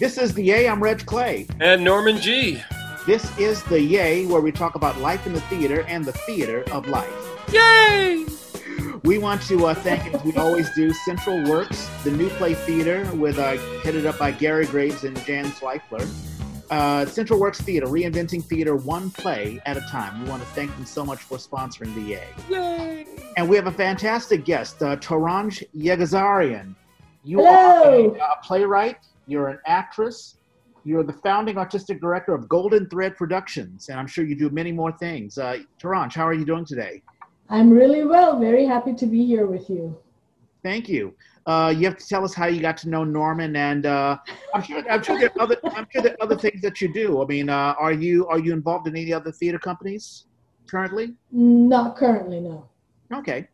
This is the Yay. I'm Reg Clay. And Norman Gee. This is the Yay, where we talk about life in the theater and the theater of life. Yay! We want to uh, thank, as we always do, Central Works, the New Play Theater, with uh, headed up by Gary Graves and Jan Zweifler. Uh, Central Works Theater, reinventing theater one play at a time. We want to thank them so much for sponsoring the Yay. Yay! And we have a fantastic guest, uh, Torange Yeghiazarian. You Hello. are a, a playwright, you're an actress, you're the founding artistic director of Golden Thread Productions, and I'm sure you do many more things. Uh, Torange, how are you doing today? I'm really well. Very happy to be here with you. Thank you. Uh, you have to tell us how you got to know Norman, and uh, I'm sure I'm sure there are other I'm sure there are other things that you do. I mean, uh, are you are you involved in any other theater companies currently? Not currently, no. Okay,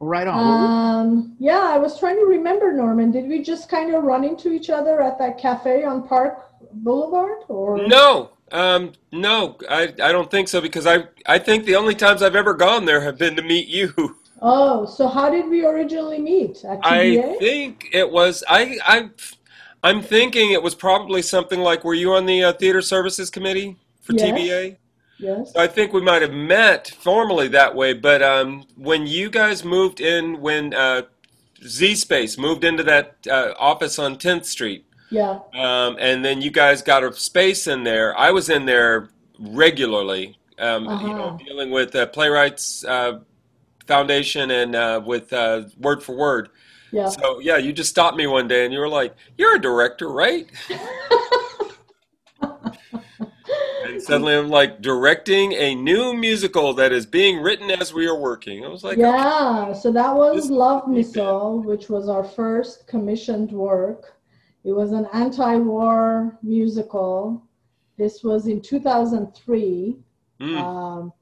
right on. Um, yeah, I was trying to remember, Norman. Did we just kind of run into each other at that cafe on Park Boulevard, or No, um, no, I, I don't think so because I, I think the only times I've ever gone there have been to meet you. Oh, so how did we originally meet at I think it was I, I, I'm thinking it was probably something like were you on the uh, theater services committee for Yes. TBA? Yes. I think we might have met formally that way, but um, when you guys moved in, when uh, Z Space moved into that uh, office on 10th Street, Yeah. um, and then you guys got a space in there, I was in there regularly, um, you know, Uh-huh. dealing with uh, Playwrights uh, Foundation and uh, with uh, Word for Word. Yeah. So, yeah, you just stopped me one day and you were like, You're a director, right? Suddenly I'm like directing a new musical that is being written as we are working. I was like, yeah. So that was This- Love Missile, which was our first commissioned work. It was an anti-war musical. This was in 2003. mm, um,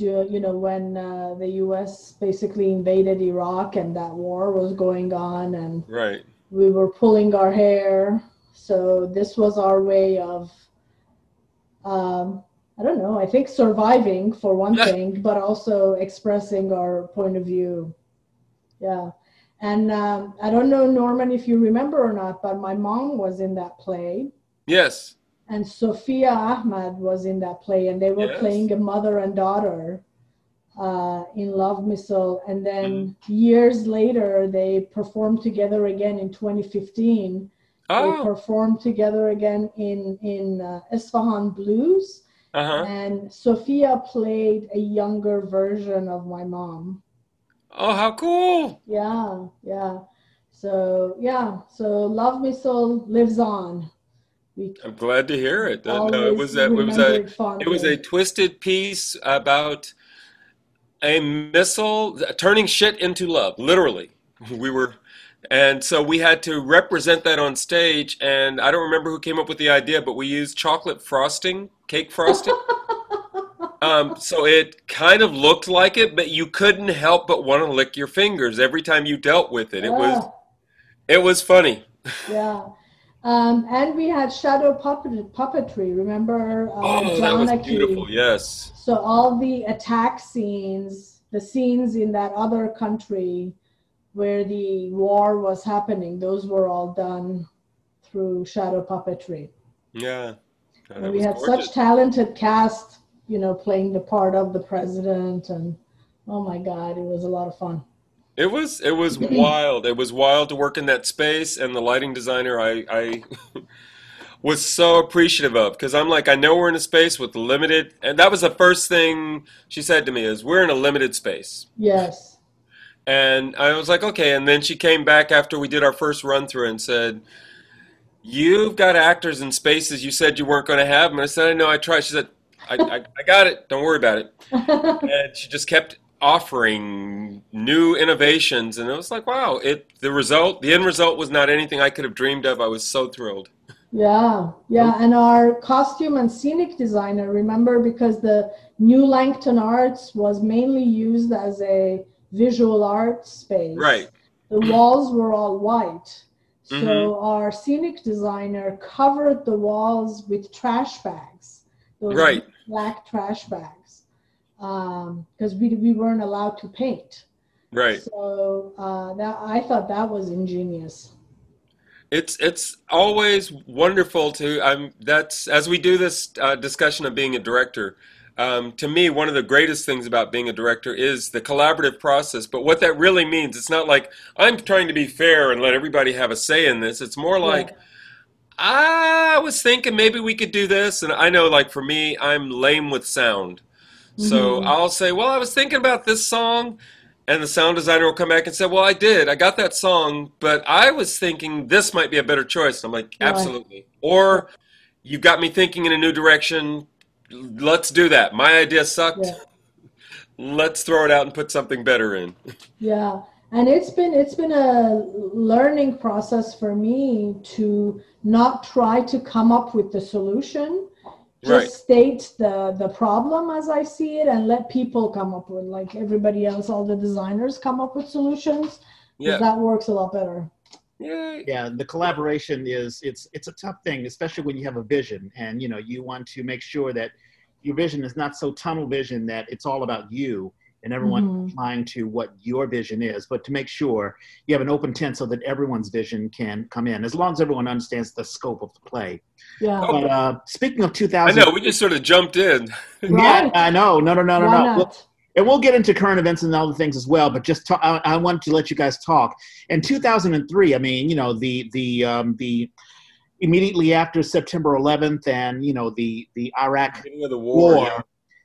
you know, when uh, the U.S. basically invaded Iraq and that war was going on, and right. we were pulling our hair. So this was our way of, um, I don't know, I think surviving for one Yeah. thing, but also expressing our point of view. Yeah. And um, I don't know, Norman, if you remember or not, but my mom was in that play Yes. and Sophia Ahmad was in that play, and they were Yes. playing a mother and daughter uh, in Love Missile. And then years later, they performed together again in 2015. Oh, performed together again in in uh, Isfahan Blues, uh huh. and Sophia played a younger version of my mom. Oh, how cool. Yeah, yeah. So yeah, so Love Me Missile lives on. We I'm glad to hear it. Uh, no, it was a, it was a fondly. it was a twisted piece about a missile turning shit into love, literally. We were, and so we had to represent that on stage. And I don't remember who came up with the idea, but we used chocolate frosting, cake frosting. Um, so it kind of looked like it, but you couldn't help but want to lick your fingers every time you dealt with it. It was Ah, it was funny. yeah. Um, and we had shadow puppet, puppetry. Remember uh, Oh, that was beautiful. Yes. So all the attack scenes, the scenes in that other country where the war was happening, those were all done through shadow puppetry. Yeah. Yeah, And we had gorgeous. such talented cast, you know, playing the part of the president, and oh my God, it was a lot of fun. It was it was wild. It was wild to work in that space, and the lighting designer I I was so appreciative of because I'm like I know we're in a space with limited, and that was the first thing she said to me is we're in a limited space, Yes. And I was like okay, and then she came back after we did our first run through and said. You've got actors in spaces you said you weren't going to have them. And I said, I know, I tried. She said, I, I, I got it. Don't worry about it. and she just kept offering new innovations and it was like wow it the result the end result was not anything i could have dreamed of i was so thrilled Yeah, yeah, and our costume and scenic designer, remember, because the New Langton Arts was mainly used as a visual art space. right The walls were all white. So Mhm. our scenic designer covered the walls with trash bags, those Right. black trash bags, because we, we weren't allowed to paint. right So uh, that I thought that was ingenious. it's it's always wonderful to. I'm that's as we do this uh, discussion of being a director. Um, to me, one of the greatest things about being a director is the collaborative process. But what that really means, it's not like I'm trying to be fair and let everybody have a say in this. It's more like I was thinking maybe we could do this, and I know, like for me, I'm lame with sound. So Mhm. I'll say, well, I was thinking about this song, and the sound designer will come back and say, well, I did, I got that song, but I was thinking this might be a better choice. I'm like, Right. absolutely. Or you got me thinking in a new direction. Let's do that. My idea sucked. Yeah. Let's throw it out and put something better in. Yeah, and it's been it's been a learning process for me to not try to come up with the solution, just Right. state the the problem as I see it, and let people come up with like everybody else, all the designers come up with solutions. Yeah. that works a lot better. Yay. yeah the collaboration is it's it's a tough thing especially when you have a vision and you know you want to make sure that your vision is not so tunnel vision that it's all about you and everyone Mhm. applying to what your vision is but to make sure you have an open tent so that everyone's vision can come in as long as everyone understands the scope of the play Yeah. Oh, but uh speaking of 2000 I 2000 know, we just sort of jumped in. yeah i know no no no no Why no not? Well, and we'll get into current events and other things as well. But just ta- I, I wanted to let you guys talk. In 2003, I mean, you know, the the um, the immediately after September 11th, and you know, the the Iraq Beginning of the war. war. yeah.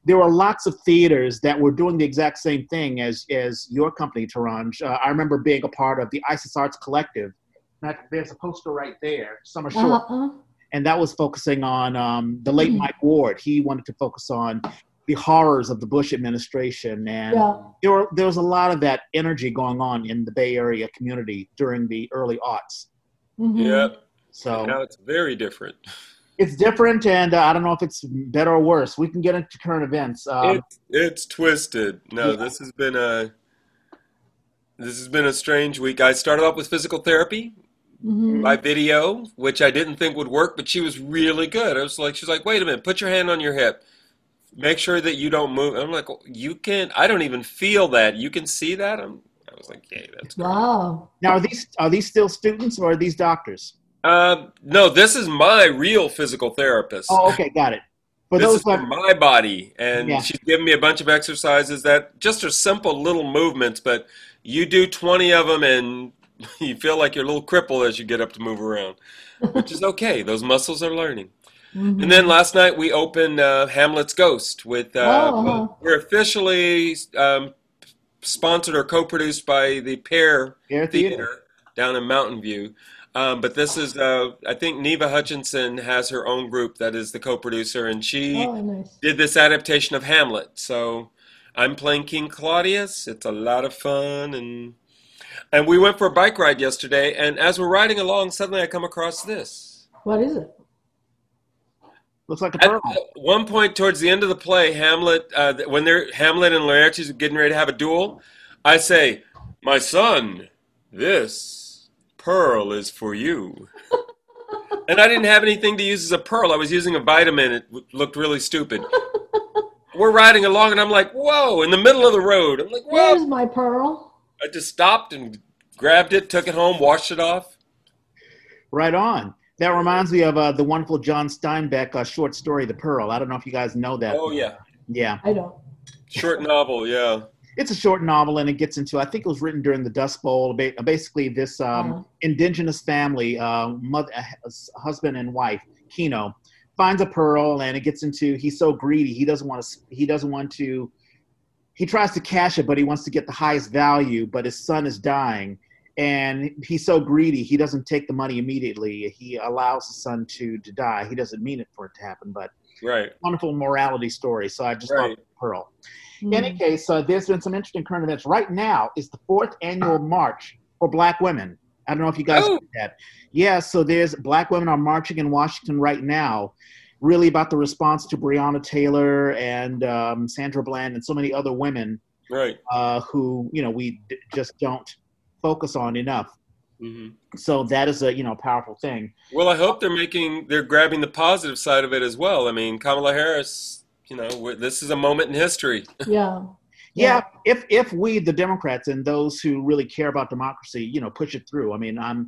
There were lots of theaters that were doing the exact same thing as as your company, Torange. Uh, I remember being a part of the ISIS Arts Collective. That, there's a poster right there, Summer Short Uh-uh. and that was focusing on um, the late Mhm. Mike Ward. He wanted to focus on the horrors of the Bush administration, and Yeah. there were, there was a lot of that energy going on in the Bay Area community during the early aughts. Mhm. Yeah. So Now it's very different. it's different, and uh, I don't know if it's better or worse. We can get into current events. Um, It's it's twisted. No, Yeah. this has been a this has been a strange week. I started off with physical therapy Mhm. by video, which I didn't think would work, but she was really good. I was like, she's like, wait a minute, put your hand on your hip. Make sure that you don't move. I'm like, you can. I don't even feel that. You can see that. I'm. I was like, yay, that's great. Wow. now, are these are these still students or are these doctors? Um, no, this is my real physical therapist. Oh, okay, got it. For this those is for that, my body, and Yeah. she's given me a bunch of exercises that just are simple little movements, but you do 20 of them and you feel like you're a little crippled as you get up to move around, which is okay. Those muscles are learning. Mhm. And then last night we opened uh, Hamlet's Ghost with. Uh, Oh, uh-huh. We're officially um, sponsored or co-produced by the Pear Air Theater. Theater down in Mountain View. Um, but this is, uh, I think Neva Hutchinson has her own group that is the co-producer, and she Oh, nice. did this adaptation of Hamlet. So I'm playing King Claudius. It's a lot of fun, and and we went for a bike ride yesterday. And as we're riding along, suddenly I come across this. What is it? Looks like a At pearl. one point towards the end of the play, Hamlet, uh, when they're Hamlet and Laertes are getting ready to have a duel, I say, "My son, this pearl is for you." and I didn't have anything to use as a pearl. I was using a vitamin. It looked really stupid. We're riding along, and I'm like, "Whoa!" In the middle of the road, I'm like, "Whoa!" There's my pearl. I just stopped and grabbed it, took it home, washed it off. Right on. That reminds me of uh, the wonderful John Steinbeck uh, short story, The Pearl. I don't know if you guys know that. Oh yeah, Yeah. I don't. short novel. Yeah, It's a short novel, and it gets into, I think it was written during the Dust Bowl. Basically, this um, Uh, indigenous family, uh, mother, uh, husband and wife, Kino, finds a pearl, and it gets into, he's so greedy. He doesn't want to, he doesn't want to, he tries to cash it, but he wants to get the highest value, but his son is dying. And he's so greedy, he doesn't take the money immediately. He allows his son to, to die. He doesn't mean it for it to happen, but right, wonderful morality story. So I just Right. love Pearl. mm. In any case, uh, there's been some interesting current events. Right now is the fourth annual march for Black women. I don't know if you guys Oh. that. Yeah, so there's Black women are marching in Washington right now, really about the response to Breonna Taylor and um, Sandra Bland and so many other women right. uh, who you know we d- just don't focus on enough. hmm So that is a you know powerful thing. Well, I hope they're making they're grabbing the positive side of it as well. I mean, Kamala Harris, you know, we're- this is a moment in history. Yeah. yeah, if if we the democrats and those who really care about democracy you know push it through i mean i'm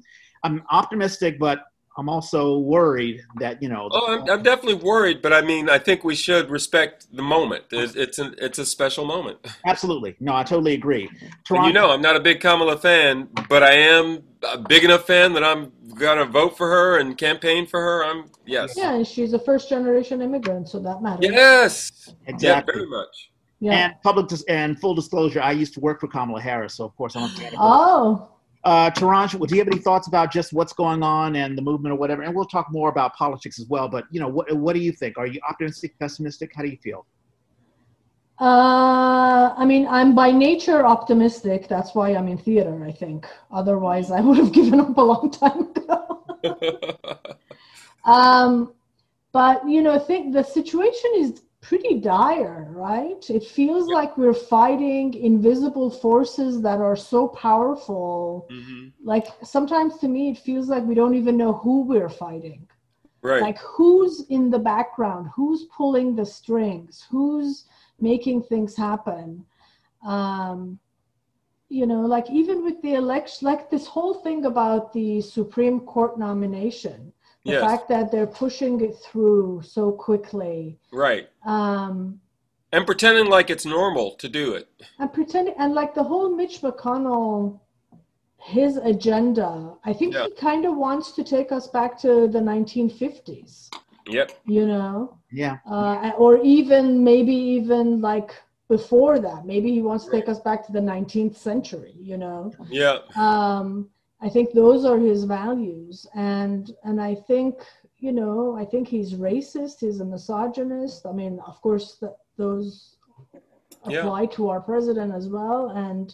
I'm optimistic, but I'm also worried that you know. Oh, I'm, I'm definitely worried, but I mean, I think we should respect the moment. It's it's, an, it's a special moment. Absolutely, no, I totally agree. And you know, I'm not a big Kamala fan, but I am a big enough fan that I'm gonna vote for her and campaign for her. I'm yes. Yeah, and she's a first generation immigrant, so that matters. Yes, exactly. Yeah, very much. Yeah. And public dis- and full disclosure, I used to work for Kamala Harris, so of course I'm a fan of her. Oh, Uh, Torange, do you have any thoughts about just what's going on and the movement or whatever? And we'll talk more about politics as well. But you know, what what do you think? Are you optimistic, pessimistic? How do you feel? uh, I mean, I'm by nature optimistic. That's why I'm in theater. I think. Otherwise, I would have given up a long time ago. um, but you know, I think the situation is pretty dire, right? It feels like we're fighting invisible forces that are so powerful. hmm Like sometimes to me, it feels like we don't even know who we're fighting. Right. Like who's in the background, who's pulling the strings, who's making things happen. Um, you know, like even with the election, like this whole thing about the Supreme Court nomination, the Yes. fact that they're pushing it through so quickly. right. Um, And pretending like it's normal to do it. and pretending and like the whole Mitch McConnell his agenda I think Yeah. he kind of wants to take us back to the 1950s Yep. you know Yeah, uh, or even maybe even like before that maybe he wants to take us back to the 19th century you know Yeah. um, I think those are his values, and and I think you know I think he's racist. He's a misogynist. I mean, of course, th- those Yeah. apply to our president as well, and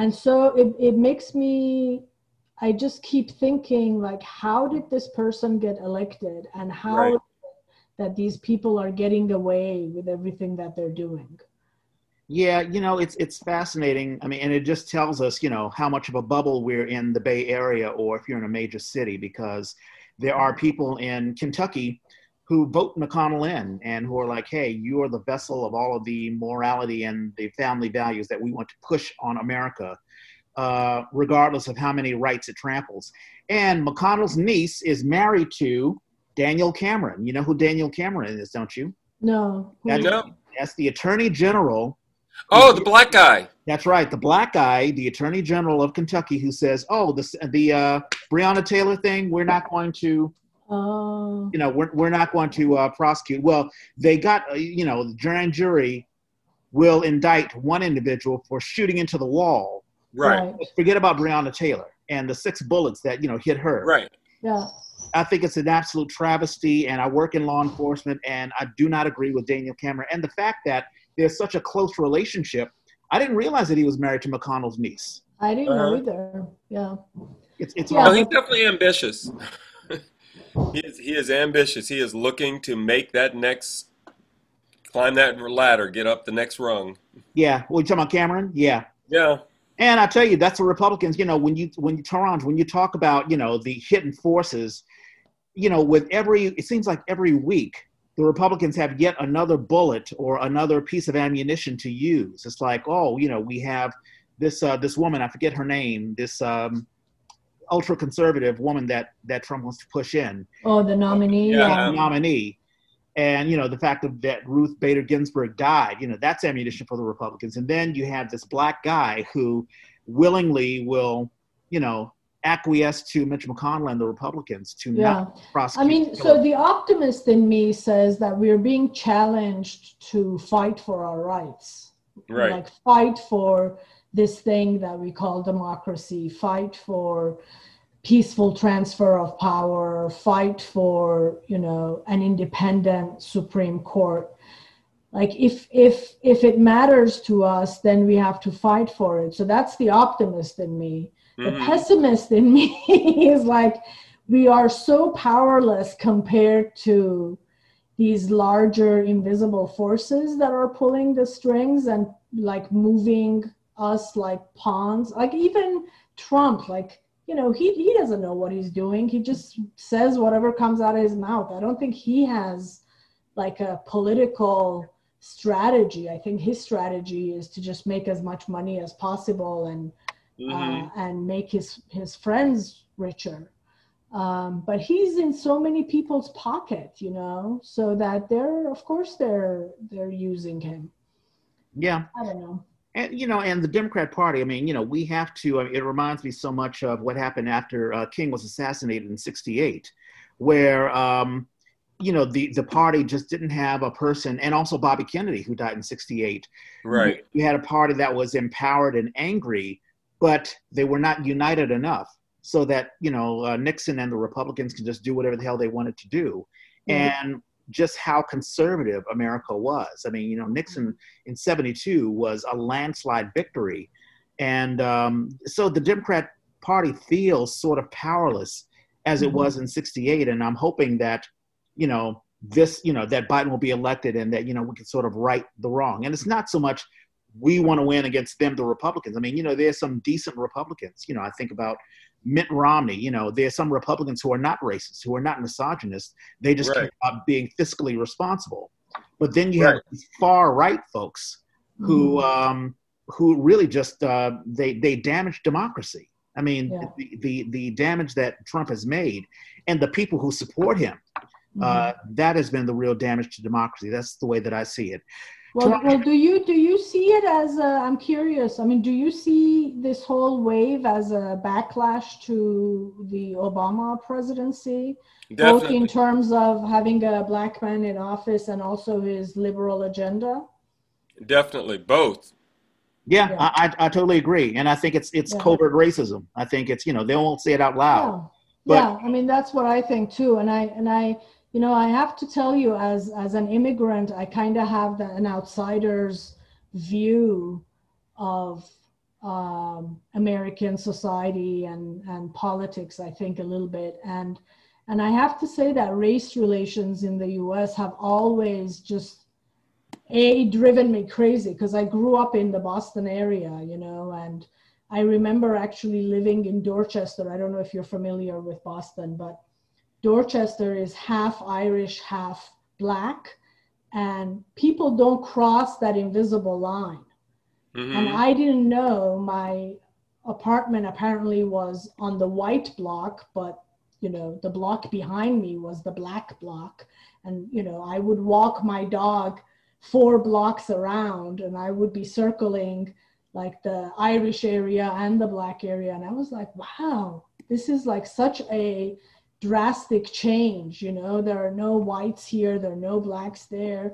and so it it makes me. I just keep thinking like, how did this person get elected, and how Right. that these people are getting away with everything that they're doing. Yeah. You know, it's it's fascinating. I mean, and it just tells us, you know, how much of a bubble we're in the Bay Area, or if you're in a major city, because there are people in Kentucky who vote McConnell in and who are like, hey, you are the vessel of all of the morality and the family values that we want to push on America, uh, regardless of how many rights it tramples. And McConnell's niece is married to Daniel Cameron. You know who Daniel Cameron is, don't you? No, who- That's, No. that's the Attorney General. Oh, the black guy. That's right, the black guy, the Attorney General of Kentucky, who says, "Oh, the the uh, Breonna Taylor thing, we're not going to." Oh, you know, we're, we're not going to uh, prosecute. Well, they got, uh, you know, the grand jury will indict one individual for shooting into the wall. Right. Forget about Breonna Taylor and the six bullets that, you know, hit her. Right. Yeah. I think it's an absolute travesty, and I work in law enforcement, and I do not agree with Daniel Cameron. And the fact that there's such a close relationship, I didn't realize that he was married to McConnell's niece. I didn't know Uh-huh. either. Yeah. It's, it's Yeah. No, he's definitely ambitious. he, is, he is ambitious. He is looking to make that next, climb that ladder, get up the next rung. yeah. Well, you talking about Cameron? Yeah. Yeah. And I tell you, that's the Republicans. You know, when you when you Torange, when you talk about you know the hidden forces, you know, with every it seems like every week the Republicans have yet another bullet or another piece of ammunition to use. It's like, oh, you know, we have this uh, this woman, I forget her name, this um, ultra conservative woman that that Trump wants to push in Oh, the nominee. Yeah. Yeah. Um, nominee. And you know the fact of that Ruth Bader Ginsburg died, you know that's ammunition for the Republicans. And then you have this black guy who willingly will, you know, acquiesce to Mitch McConnell and the Republicans to Yeah. not prosecute. I mean, so the optimist in me says that we're being challenged to fight for our rights. Right. Like fight for this thing that we call democracy, fight for peaceful transfer of power, fight for, you know, an independent Supreme Court. Like if if if it matters to us, then we have to fight for it. So that's the optimist in me. The Mhm. pessimist in me is like we are so powerless compared to these larger invisible forces that are pulling the strings and like moving us like pawns. Like even trump like you know he, he doesn't know what he's doing. He just says whatever comes out of his mouth. I don't think he has like a political strategy. I think his strategy is to just make as much money as possible and Mhm. uh, and make his his friends richer. Um, but he's in so many people's pocket, you know, so that they're, of course, they're they're using him. Yeah, I don't know. And you know, and the Democrat Party. I mean, you know, we have to. I mean, it reminds me so much of what happened after uh, King was assassinated in '68, where um, you know the the party just didn't have a person, and also Bobby Kennedy, who died in '68. Right. You had a party that was empowered and angry, but they were not united enough so that you know uh, Nixon and the Republicans can just do whatever the hell they wanted to do, Mhm. and just how conservative America was. I mean, you know, Nixon in '72 was a landslide victory, and um, so the Democrat Party feels sort of powerless as it Mhm. was in '68, and I'm hoping that you know this, you know, that Biden will be elected, and that you know we can sort of right the wrong. And it's not so much we want to win against them, the Republicans. I mean, you know, there's some decent Republicans. You know, I think about Mitt Romney. You know, there's some Republicans who are not racist, who are not misogynist. They just care Right. about being fiscally responsible. But then you have Right. these far right folks who Mhm. um, who really just uh, they they damage democracy. I mean, Yeah. the, the the damage that Trump has made, and the people who support him, Mhm. uh, that has been the real damage to democracy. That's the way that I see it. Well, Torange- well, do you do you see it as a, I'm curious. I mean, do you see this whole wave as a backlash to the Obama presidency, both in terms of having a black man in office and also his liberal agenda? Definitely. Both. Yeah, Yeah. I, I I totally agree, and I think it's it's Yeah. covert racism. I think it's you know they won't say it out loud. Yeah, But- yeah. I mean, that's what I think too. And I and I, you know, I have to tell you, as as an immigrant, I kind of have the, an outsider's view of um, American society and and politics. I think a little bit, and and I have to say that race relations in the U.S. have always just a driven me crazy because I grew up in the Boston area, you know, and I remember actually living in Dorchester. I don't know if you're familiar with Boston, but Dorchester is half Irish, half black, and people don't cross that invisible line. And Mhm. I didn't know my apartment apparently was on the white block, but you know, the block behind me was the black block. And you know, I would walk my dog four blocks around and I would be circling like the Irish area and the black area. And I was like, wow, this is like such a drastic change. You know, there are no whites here, there are no blacks there.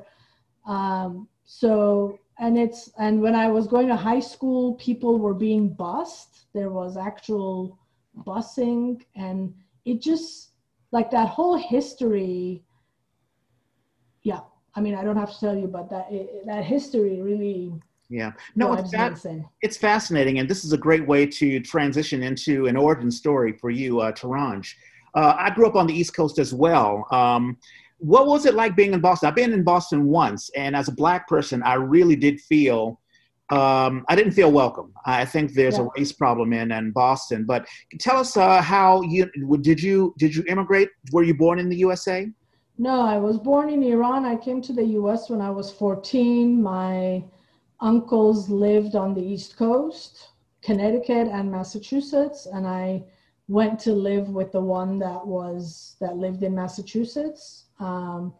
Um, so, and it's, and when I was going to high school, people were being bussed. There was actual busing, and it just, like that whole history. Yeah. I mean, I don't have to tell you, but that, it, that history really Yeah, no, it's fa- it's fascinating, and this is a great way to transition into an origin story for you, uh, Torange. Uh, I grew up on the East Coast as well. Um, what was it like being in Boston? I've been in Boston once, and as a black person, I really did feel um, I didn't feel welcome. I think there's Yeah. a race problem in, in Boston. But tell us uh, how you did you did you immigrate? Were you born in the USA? No, I was born in Iran. I came to the US when I was 14. My uncles lived on the East Coast, Connecticut and Massachusetts, and I went to live with the one that was that lived in Massachusetts. Um,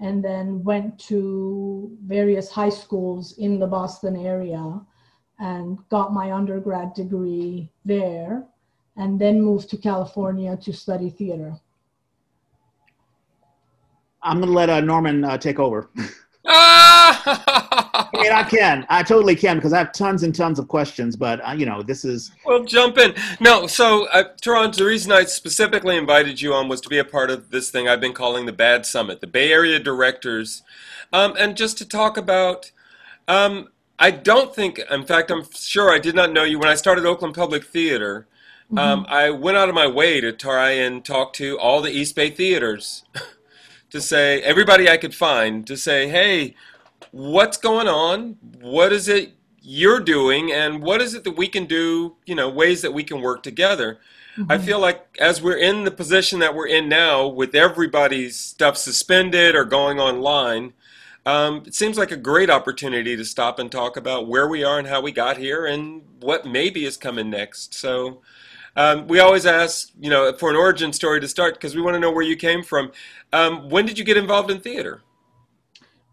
and then went to various high schools in the Boston area and got my undergrad degree there and then moved to California to study theater. I'm gonna let uh, Norman uh, take over. I mean, I can. I totally can because I have tons and tons of questions. But uh, you know, this is Well, jump in. No, so uh, Torange, the reason I specifically invited you on was to be a part of this thing I've been calling the Bad Summit, the Bay Area directors, um, and just to talk about. Um, I don't think, in fact, I'm sure I did not know you when I started Oakland Public Theater. Um, I went out of my way to try and talk to all the East Bay theaters to say, everybody I could find, to say, hey, what's going on? What is it you're doing? And what is it that we can do, you know, ways that we can work together? I feel like as we're in the position that we're in now, with everybody's stuff suspended or going online, um, it seems like a great opportunity to stop and talk about where we are and how we got here and what maybe is coming next. So, Um, we always ask, you know, for an origin story to start because we want to know where you came from. Um, when did you get involved in theater?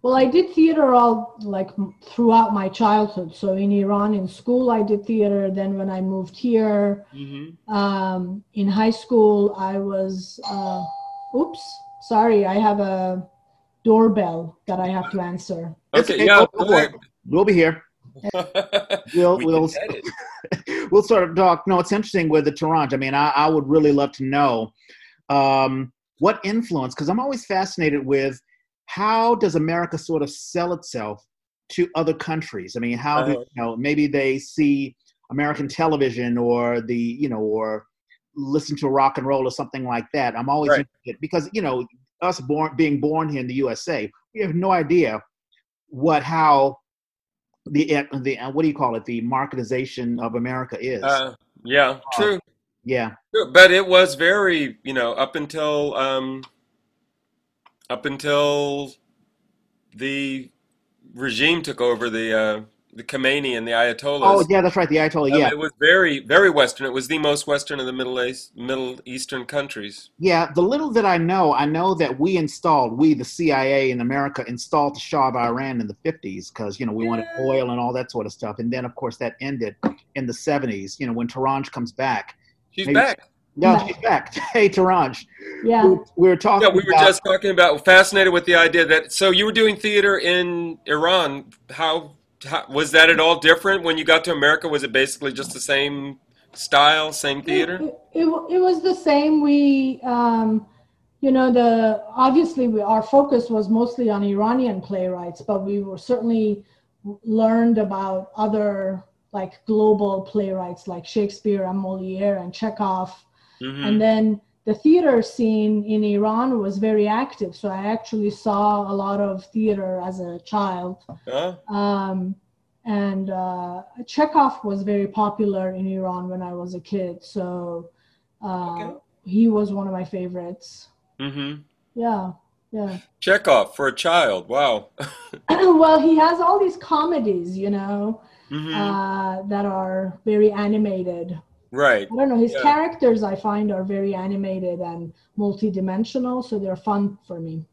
Well, I did theater all like throughout my childhood. So in Iran, in school, I did theater. Then when I moved here, mm-hmm. um, in high school, I was. Uh, oops, sorry, I have a doorbell that I have to answer. Okay, yeah, we'll be here. we'll we we'll, we'll sort of talk. No, it's interesting with the Tehran. I mean, I, I would really love to know um, what influence, because I'm always fascinated with how does America sort of sell itself to other countries? I mean, how uh-huh. do you know maybe they see American television or the you know or listen to rock and roll or something like that. I'm always right. interested because you know us born being born here in the USA, we have no idea what how the the what do you call it the marketization of America is. Uh, yeah, uh, true. Yeah, but it was very you know up until um, up until the regime took over the uh, the Khomeini and the Ayatollahs. Oh yeah, that's right, the Ayatollah. Um, yeah, it was very very Western. It was the most Western of the Middle East, Middle Eastern countries. Yeah, the little that I know, I know that we installed, we the CIA in America installed the Shah of Iran in the fifties because you know we wanted oil and all that sort of stuff, and then of course that ended in the seventies. You know when Torange comes back. She's maybe, back. No, she's back. Hey, Torange. Yeah. We, we, were talking. Yeah, we were about, just talking about. Fascinated with the idea that. So you were doing theater in Iran. How, how was that at all different when you got to America? Was it basically just the same style, same theater? It, it, it was the same. We, um, you know, the obviously we, our focus was mostly on Iranian playwrights, but we were certainly learned about other like global playwrights like Shakespeare and Moliere and Chekhov Mm-hmm. And then the theater scene in Iran was very active. So I actually saw a lot of theater as a child. Um, and uh, Chekhov was very popular in Iran when I was a kid. So uh, okay. he was one of my favorites. Mm-hmm. Yeah, yeah. Chekhov for a child. Wow. well, he has all these comedies, you know, mm-hmm. uh, that are very animated. Right. I don't know. His yeah. characters I find are very animated and multidimensional, so they're fun for me.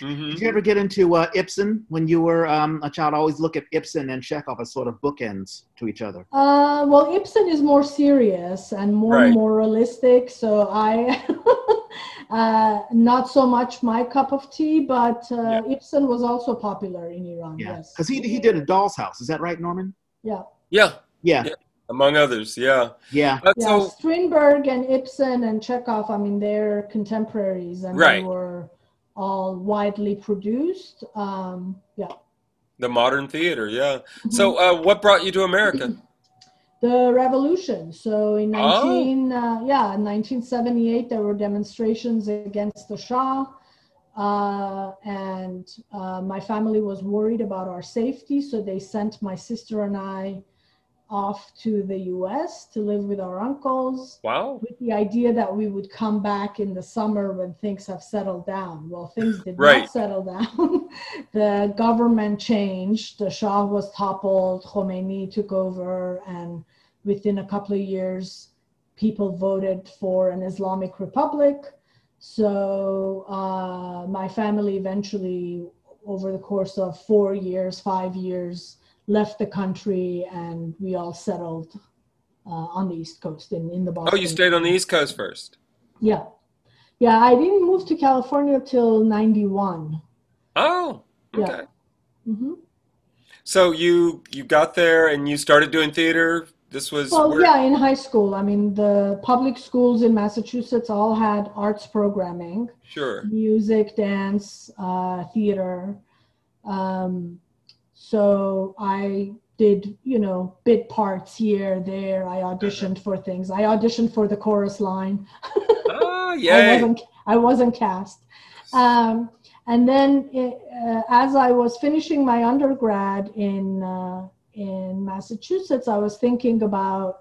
Mm-hmm. Did you ever get into uh, Ibsen when you were um, a child? I always look at Ibsen and Chekhov as sort of bookends to each other. Uh, well, Ibsen is more serious and more right. moralistic, so I uh, not so much my cup of tea. But uh, yeah. Ibsen was also popular in Iran. Yeah. Yes, because he he did a Doll's House. Is that right, Norman? Yeah. Yeah. Yeah. yeah among others. Yeah. Yeah. yeah. So, Strindberg and Ibsen and Chekhov. I mean, they're contemporaries, and right. they were all widely produced. Um, yeah. The modern theater, yeah. Mm-hmm. So, uh, what brought you to America? The revolution. So in 19, oh. uh, yeah, in 1978, there were demonstrations against the Shah. Uh, and uh, my family was worried about our safety, so they sent my sister and I off to the US to live with our uncles. Wow. With the idea that we would come back in the summer when things have settled down. Well, things did right. not settle down. the government changed, the Shah was toppled, Khomeini took over, and within a couple of years, people voted for an Islamic Republic. So uh, my family eventually, over the course of four years, five years, left the country and we all settled uh, on the East Coast in, in the Boston. Oh, you stayed on the East Coast first? Yeah. Yeah, I didn't move to California till 91. Oh, okay. Yeah. Mm-hmm. So you you got there and you started doing theater. This was well, where? yeah, in high school. I mean, the public schools in Massachusetts all had arts programming. Sure. Music, dance, uh, theater. Um, so I did, you know, bit parts here, there. I auditioned for things. I auditioned for the chorus line. Oh, yeah. I wasn't, I wasn't cast. Um, and then it, uh, as I was finishing my undergrad in, uh, in Massachusetts, I was thinking about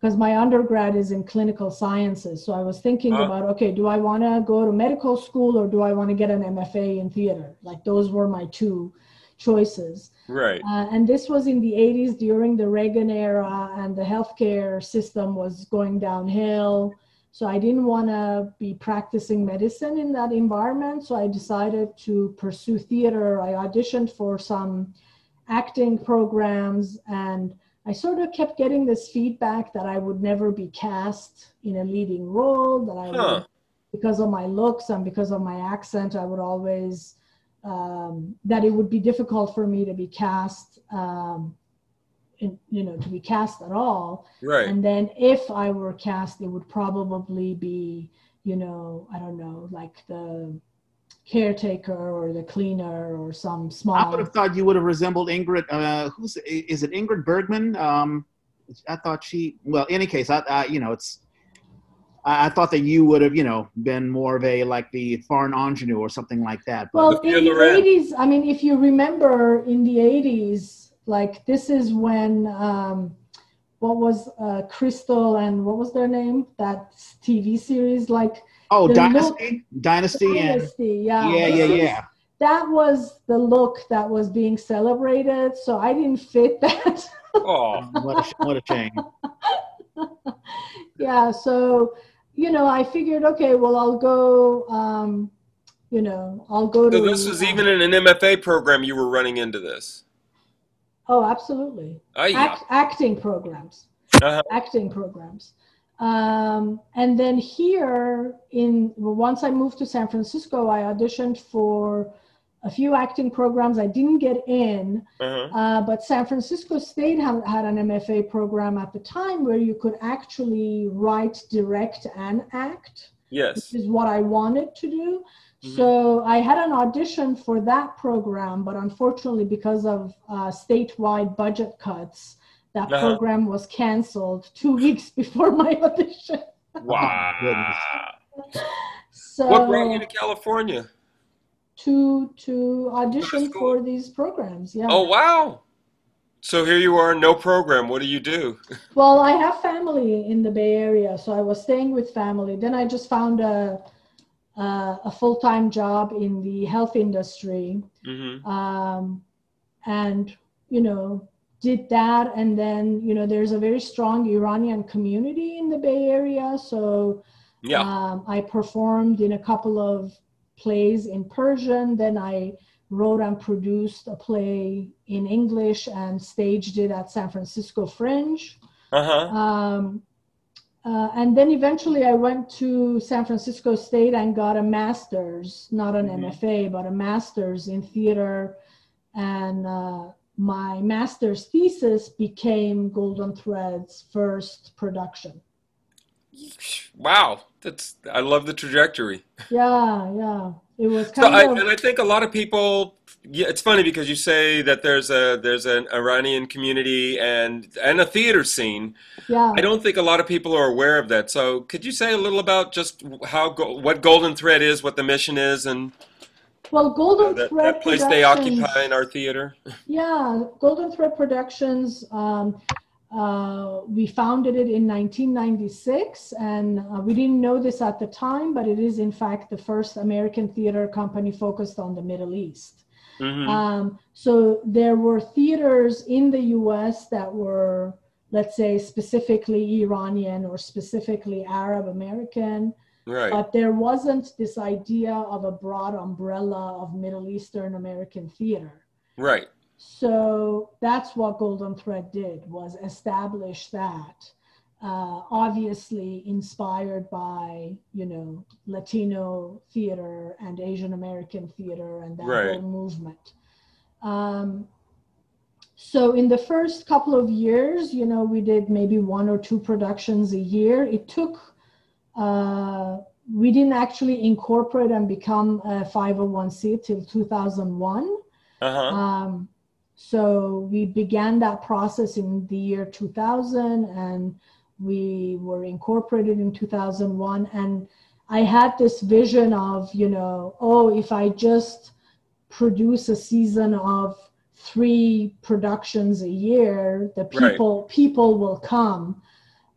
because my undergrad is in clinical sciences. So I was thinking uh, about, okay, do I want to go to medical school or do I want to get an MFA in theater? Like those were my two choices. Right. Uh, and this was in the 80s during the Reagan era, and the healthcare system was going downhill. So I didn't want to be practicing medicine in that environment. So I decided to pursue theater. I auditioned for some acting programs, and I sort of kept getting this feedback that I would never be cast in a leading role, that I Huh. would, because of my looks and because of my accent, I would always um, that it would be difficult for me to be cast, um, in, you know, to be cast at all. Right. And then if I were cast, it would probably be, you know, I don't know, like the caretaker or the cleaner or some small. I would have thought you would have resembled Ingrid. Uh, who's is it? Ingrid Bergman. Um, I thought she. Well, in any case, I, I you know, it's. I, I thought that you would have, you know, been more of a like the foreign ingenue or something like that. But Well, in the 80s, I mean, if you remember in the 80s, like this is when, um, what was uh, Krystle and what was their name? That TV series, like oh, the Dynasty, Dynasty, and Dynasty, yeah. yeah, yeah, This yeah. That was the look that was being celebrated, so I didn't fit that. Oh. What a, sh- what a shame. yeah, so you know, I figured, okay, well, I'll go. Um, you know, I'll go to. So this was even in an MFA program you were running into this. Oh, absolutely. Oh, yeah. Act, acting programs. Uh-huh. acting programs. Um, and then here, in once I moved to San Francisco, I auditioned for a few acting programs. I didn't get in, Uh-huh. uh, but San Francisco State had, had an MFA program at the time where you could actually write, direct, and act Yes. which is what I wanted to do. Mhm. So I had an audition for that program, but unfortunately, because of uh, statewide budget cuts, that Uh-huh. program was canceled two weeks before my audition. Wow. So What brought you to California? To to audition for these programs? Yeah. Oh, wow. So here you are, no program. What do you do? Well, I have family in the Bay Area, so I was staying with family. Then I just found a a, a full time job in the health industry. hmm um, and you know did that and then you know there's a very strong iranian community in the bay area so Yeah. um, i performed in a couple of plays in persian then i wrote and produced a play in english and staged it at san francisco fringe Uh-huh. um, uh, and then eventually I went to San Francisco State and got a master's, not an Mhm. MFA, but a master's in theater. And uh, my master's thesis became Golden Thread's first production. Wow. That's I love the trajectory. Yeah, yeah. It was So kind I, of, and I think a lot of people. Yeah, it's funny because you say that there's a there's an Iranian community and and a theater scene. yeah. I don't think a lot of people are aware of that. So could you say a little about just how what Golden Thread is, what the mission is, and Well, uh, Golden that, Thread that place they occupy in our theater? Yeah, Golden Thread Productions. Um, uh, we founded it in 1996, and uh, we didn't know this at the time, but it is in fact the first American theater company focused on the Middle East. hmm Um, so there were theaters in the U.S. that were, let's say, specifically Iranian or specifically Arab American, Right. but there wasn't this idea of a broad umbrella of Middle Eastern American theater. Right. So that's what Golden Thread did was establish that. Uh, obviously inspired by you know Latino theater and Asian American theater and that Right. whole movement. Um, so in the first couple of years, you know, we did maybe one or two productions a year. It took. Uh, we didn't actually incorporate and become a 501c till 2001. Uh huh. Um, so we began that process in the year 2000 and we were incorporated in 2001 and i had this vision of you know oh if i just produce a season of three productions a year the Right. people people will come.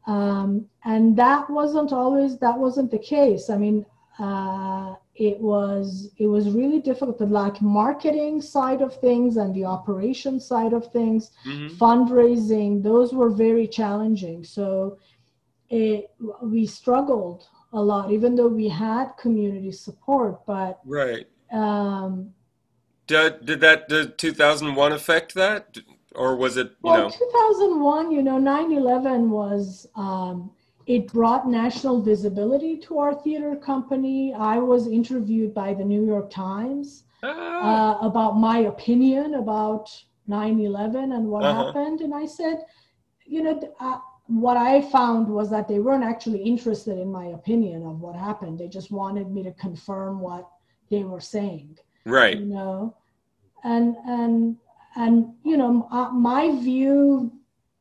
Um, and that wasn't always that wasn't the case. I mean uh, it was it was really difficult the like marketing side of things and the operation side of things hmm fundraising those were very challenging so it, we struggled a lot even though we had community support but Right. um, Did, did that did 2001 affect that, or was it you well know? 2001 you know 9-11 was um, it brought national visibility to our theater company. I was interviewed by the new york times Ah, uh, about my opinion about 9-11 and what Uh-huh. happened. And i said you know uh, what i found was that they weren't actually interested in my opinion of what happened. They just wanted me to confirm what they were saying. Right. you know? And and and you know uh, my view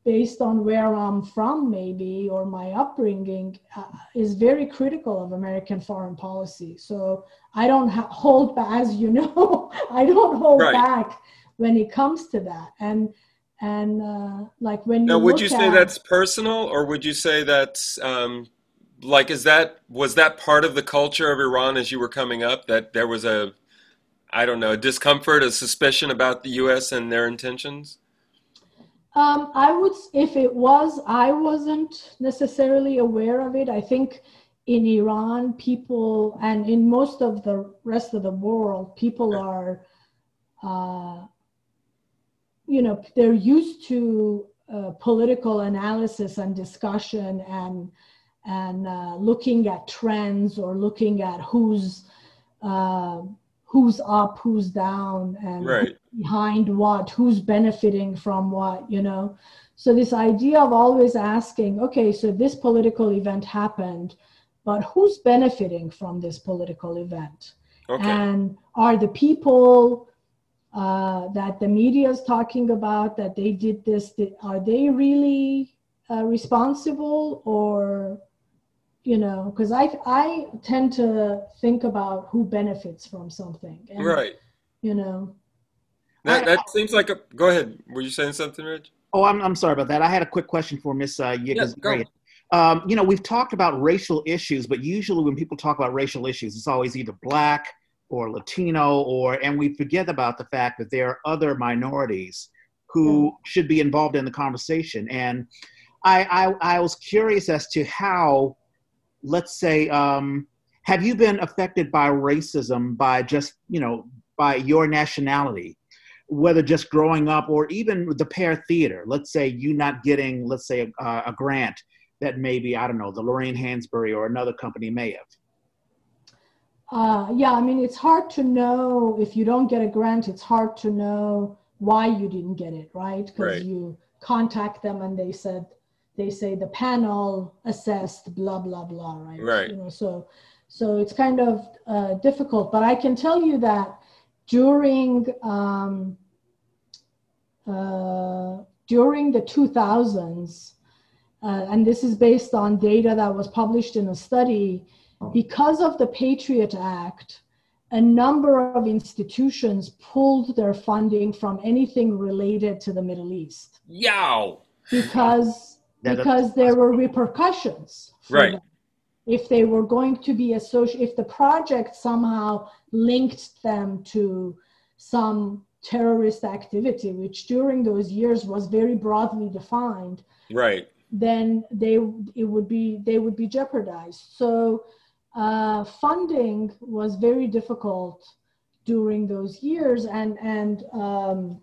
based on where i'm from maybe or my upbringing uh, is very critical of american foreign policy so i don't ha- hold back as you know i don't hold Right. back when it comes to that and and uh, like when you Now, would you say at- that's personal, or would you say that's um, like is that was that part of the culture of Iran as you were coming up that there was a I don't know a discomfort, a suspicion about the U.S. and their intentions? Um, I would, if it was, I wasn't necessarily aware of it. I think in Iran, people, and in most of the rest of the world, people are, uh, you know, they're used to uh, political analysis and discussion and and uh, looking at trends or looking at who's uh, who's up, who's down, and Right. Behind what, who's benefiting from what, you know. So this idea of always asking, okay, so this political event happened, but who's benefiting from this political event? Okay. And are the people uh, that the media is talking about that they did this, th- are they really uh, responsible or, you know, because I, I tend to think about who benefits from something. And, Right. You know, That I- that seems like a. Go ahead. Were you saying something, Reg? Oh, I'm, I'm sorry about that. I had a quick question for Miss uh. Yeghiazarian. Um, you know, we've talked about racial issues, but usually when people talk about racial issues, it's always either black or Latino, or and we forget about the fact that there are other minorities who should be involved in the conversation. And I, I, I was curious as to how, let's say, um, have you been affected by racism by just you know by your nationality? Whether just growing up or even the Pear theater let's say you not getting let's say a, a grant that maybe i don't know the lorraine hansberry or another company may have Uh, yeah, I mean, it's hard to know if you don't get a grant, it's hard to know why you didn't get it, right? Because Right. you contact them and they said, they say the panel assessed blah, blah, blah, right? Right. You know, so, so it's kind of uh, difficult, but I can tell you that during, um, during the 2000s, uh, and this is based on data that was published in a study, because of the Patriot Act, a number of institutions pulled their funding from anything related to the Middle East Yow. because That- because there were repercussions. Right. them. If they were going to be associated, if the project somehow linked them to some terrorist activity, which during those years was very broadly defined, Right. then they it would be they would be jeopardized. So uh, funding was very difficult during those years, and and um,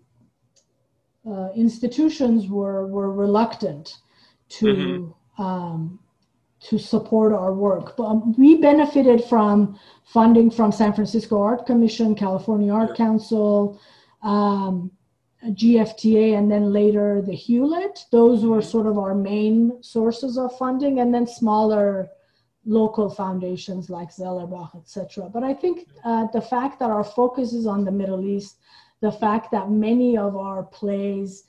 uh, institutions were were reluctant to um, to support our work. But um, we benefited from funding from San Francisco Art Commission, California Art. Council. Um, GFTA and then later the Hewlett. Those were sort of our main sources of funding, and then smaller local foundations like Zellerbach, etc. But I think uh, the fact that our focus is on the Middle East, the fact that many of our plays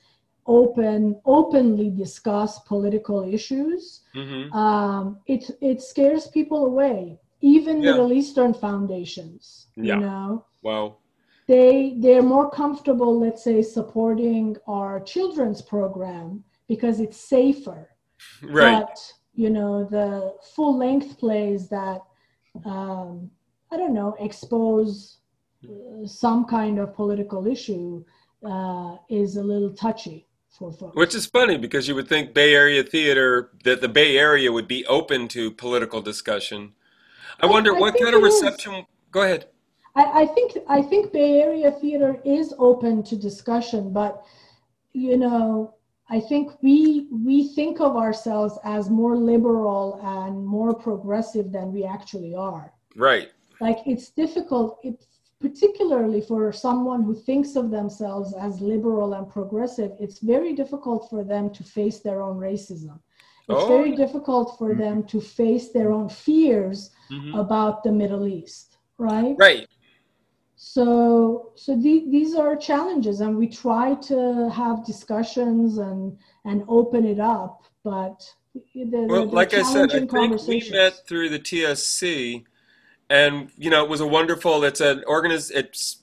open openly discuss political issues, hmm um, it it scares people away. Even Yeah. Middle Eastern foundations, Yeah. you know Wow. They they're more comfortable let's say supporting our children's program because it's safer Right. but you know the full length plays that um, I don't know, expose uh, some kind of political issue uh, is a little touchy for folks. Which is funny because you would think Bay Area theater that the Bay Area would be open to political discussion. I, I- wonder I what kind of is. reception. Go ahead. I, I think I think Bay Area theater is open to discussion, but you know, I think we we think of ourselves as more liberal and more progressive than we actually are. Right. Like it's difficult. It's particularly for someone who thinks of themselves as liberal and progressive. It's very difficult for them to face their own racism. It's Oh, very difficult for them to face their own fears Mhm. about the Middle East, right? Right. So so the, these are challenges and we try to have discussions and and open it up but they're, Well, they're like I said, I think we met through the TSC, and you know it was a wonderful. It's an organiz. It's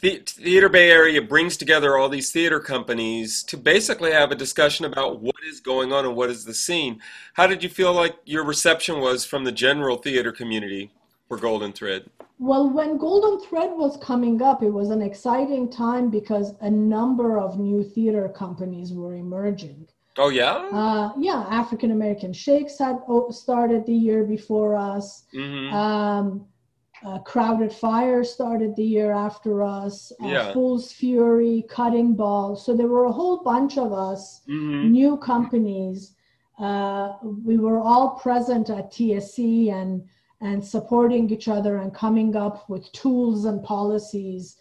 the Theater Bay Area brings together all these theater companies to basically have a discussion about what is going on and what is the scene. How did you feel like your reception was from the general theater community for Golden Thread? Well when golden thread was coming up it was an exciting time because a number of new theater companies were emerging Oh yeah. uh, yeah african american shakes had o- started the year before us Mm-hmm. um, uh, Crowded Fire started the year after us. Uh, Yeah. Fool's Fury, Cutting Ball. So there were a whole bunch of us, hmm new companies. Uh, we were all present at TSC and and supporting each other and coming up with tools and policies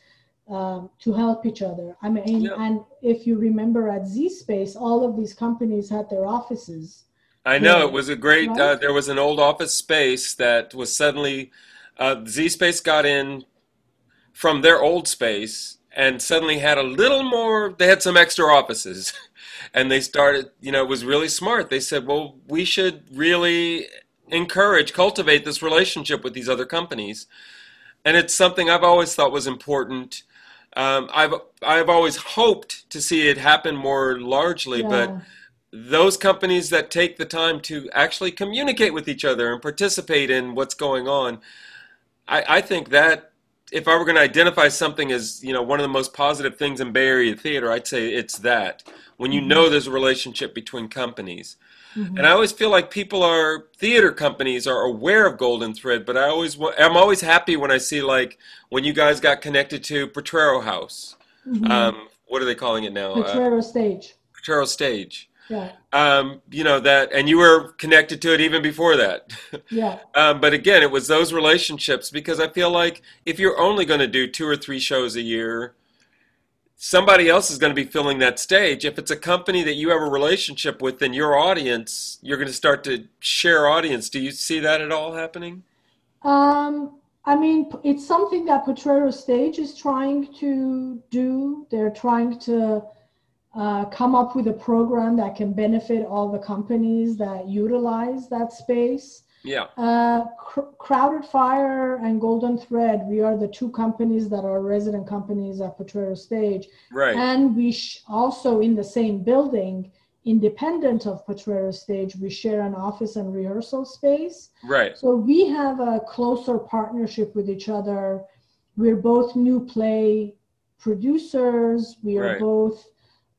um, to help each other. I mean, Yeah. and if you remember at Z Space, all of these companies had their offices. I know it was a great. Uh, there was an old office space that was suddenly uh, Z Space got in from their old space and suddenly had a little more. They had some extra offices, and they started. You know, it was really smart. They said, "Well, we should really encourage, cultivate this relationship with these other companies," and it's something I've always thought was important. Um, I've I've always hoped to see it happen more largely, but those companies that take the time to actually communicate with each other and participate in what's going on, I, I think that if I were going to identify something as you know one of the most positive things in Bay Area theater, I'd say it's that when you know there's a relationship between companies. Mhm. And I always feel like people are theater companies are aware of Golden Thread, but I always I'm always happy when I see like when you guys got connected to Potrero House. Mhm. Um, what are they calling it now? Uh, Potrero Stage. Potrero Stage Yeah. um, you know that, and you were connected to it even before that. Yeah. um, but again, it was those relationships because I feel like if you're only going to do two or three shows a year, somebody else is going to be filling that stage. If it's a company that you have a relationship with, then your audience, you're going to start to share audience. Do you see that at all happening? Um, I mean, it's something that Potrero Stage is trying to do. They're trying to uh, come up with a program that can benefit all the companies that utilize that space. Yeah. Uh, Cr- Crowded Fire and Golden Thread, we are the two companies that are resident companies at Potrero Stage. Right. And we sh- also in the same building, independent of Potrero Stage, we share an office and rehearsal space. Right. So we have a closer partnership with each other. We're both new play producers. We are Right. both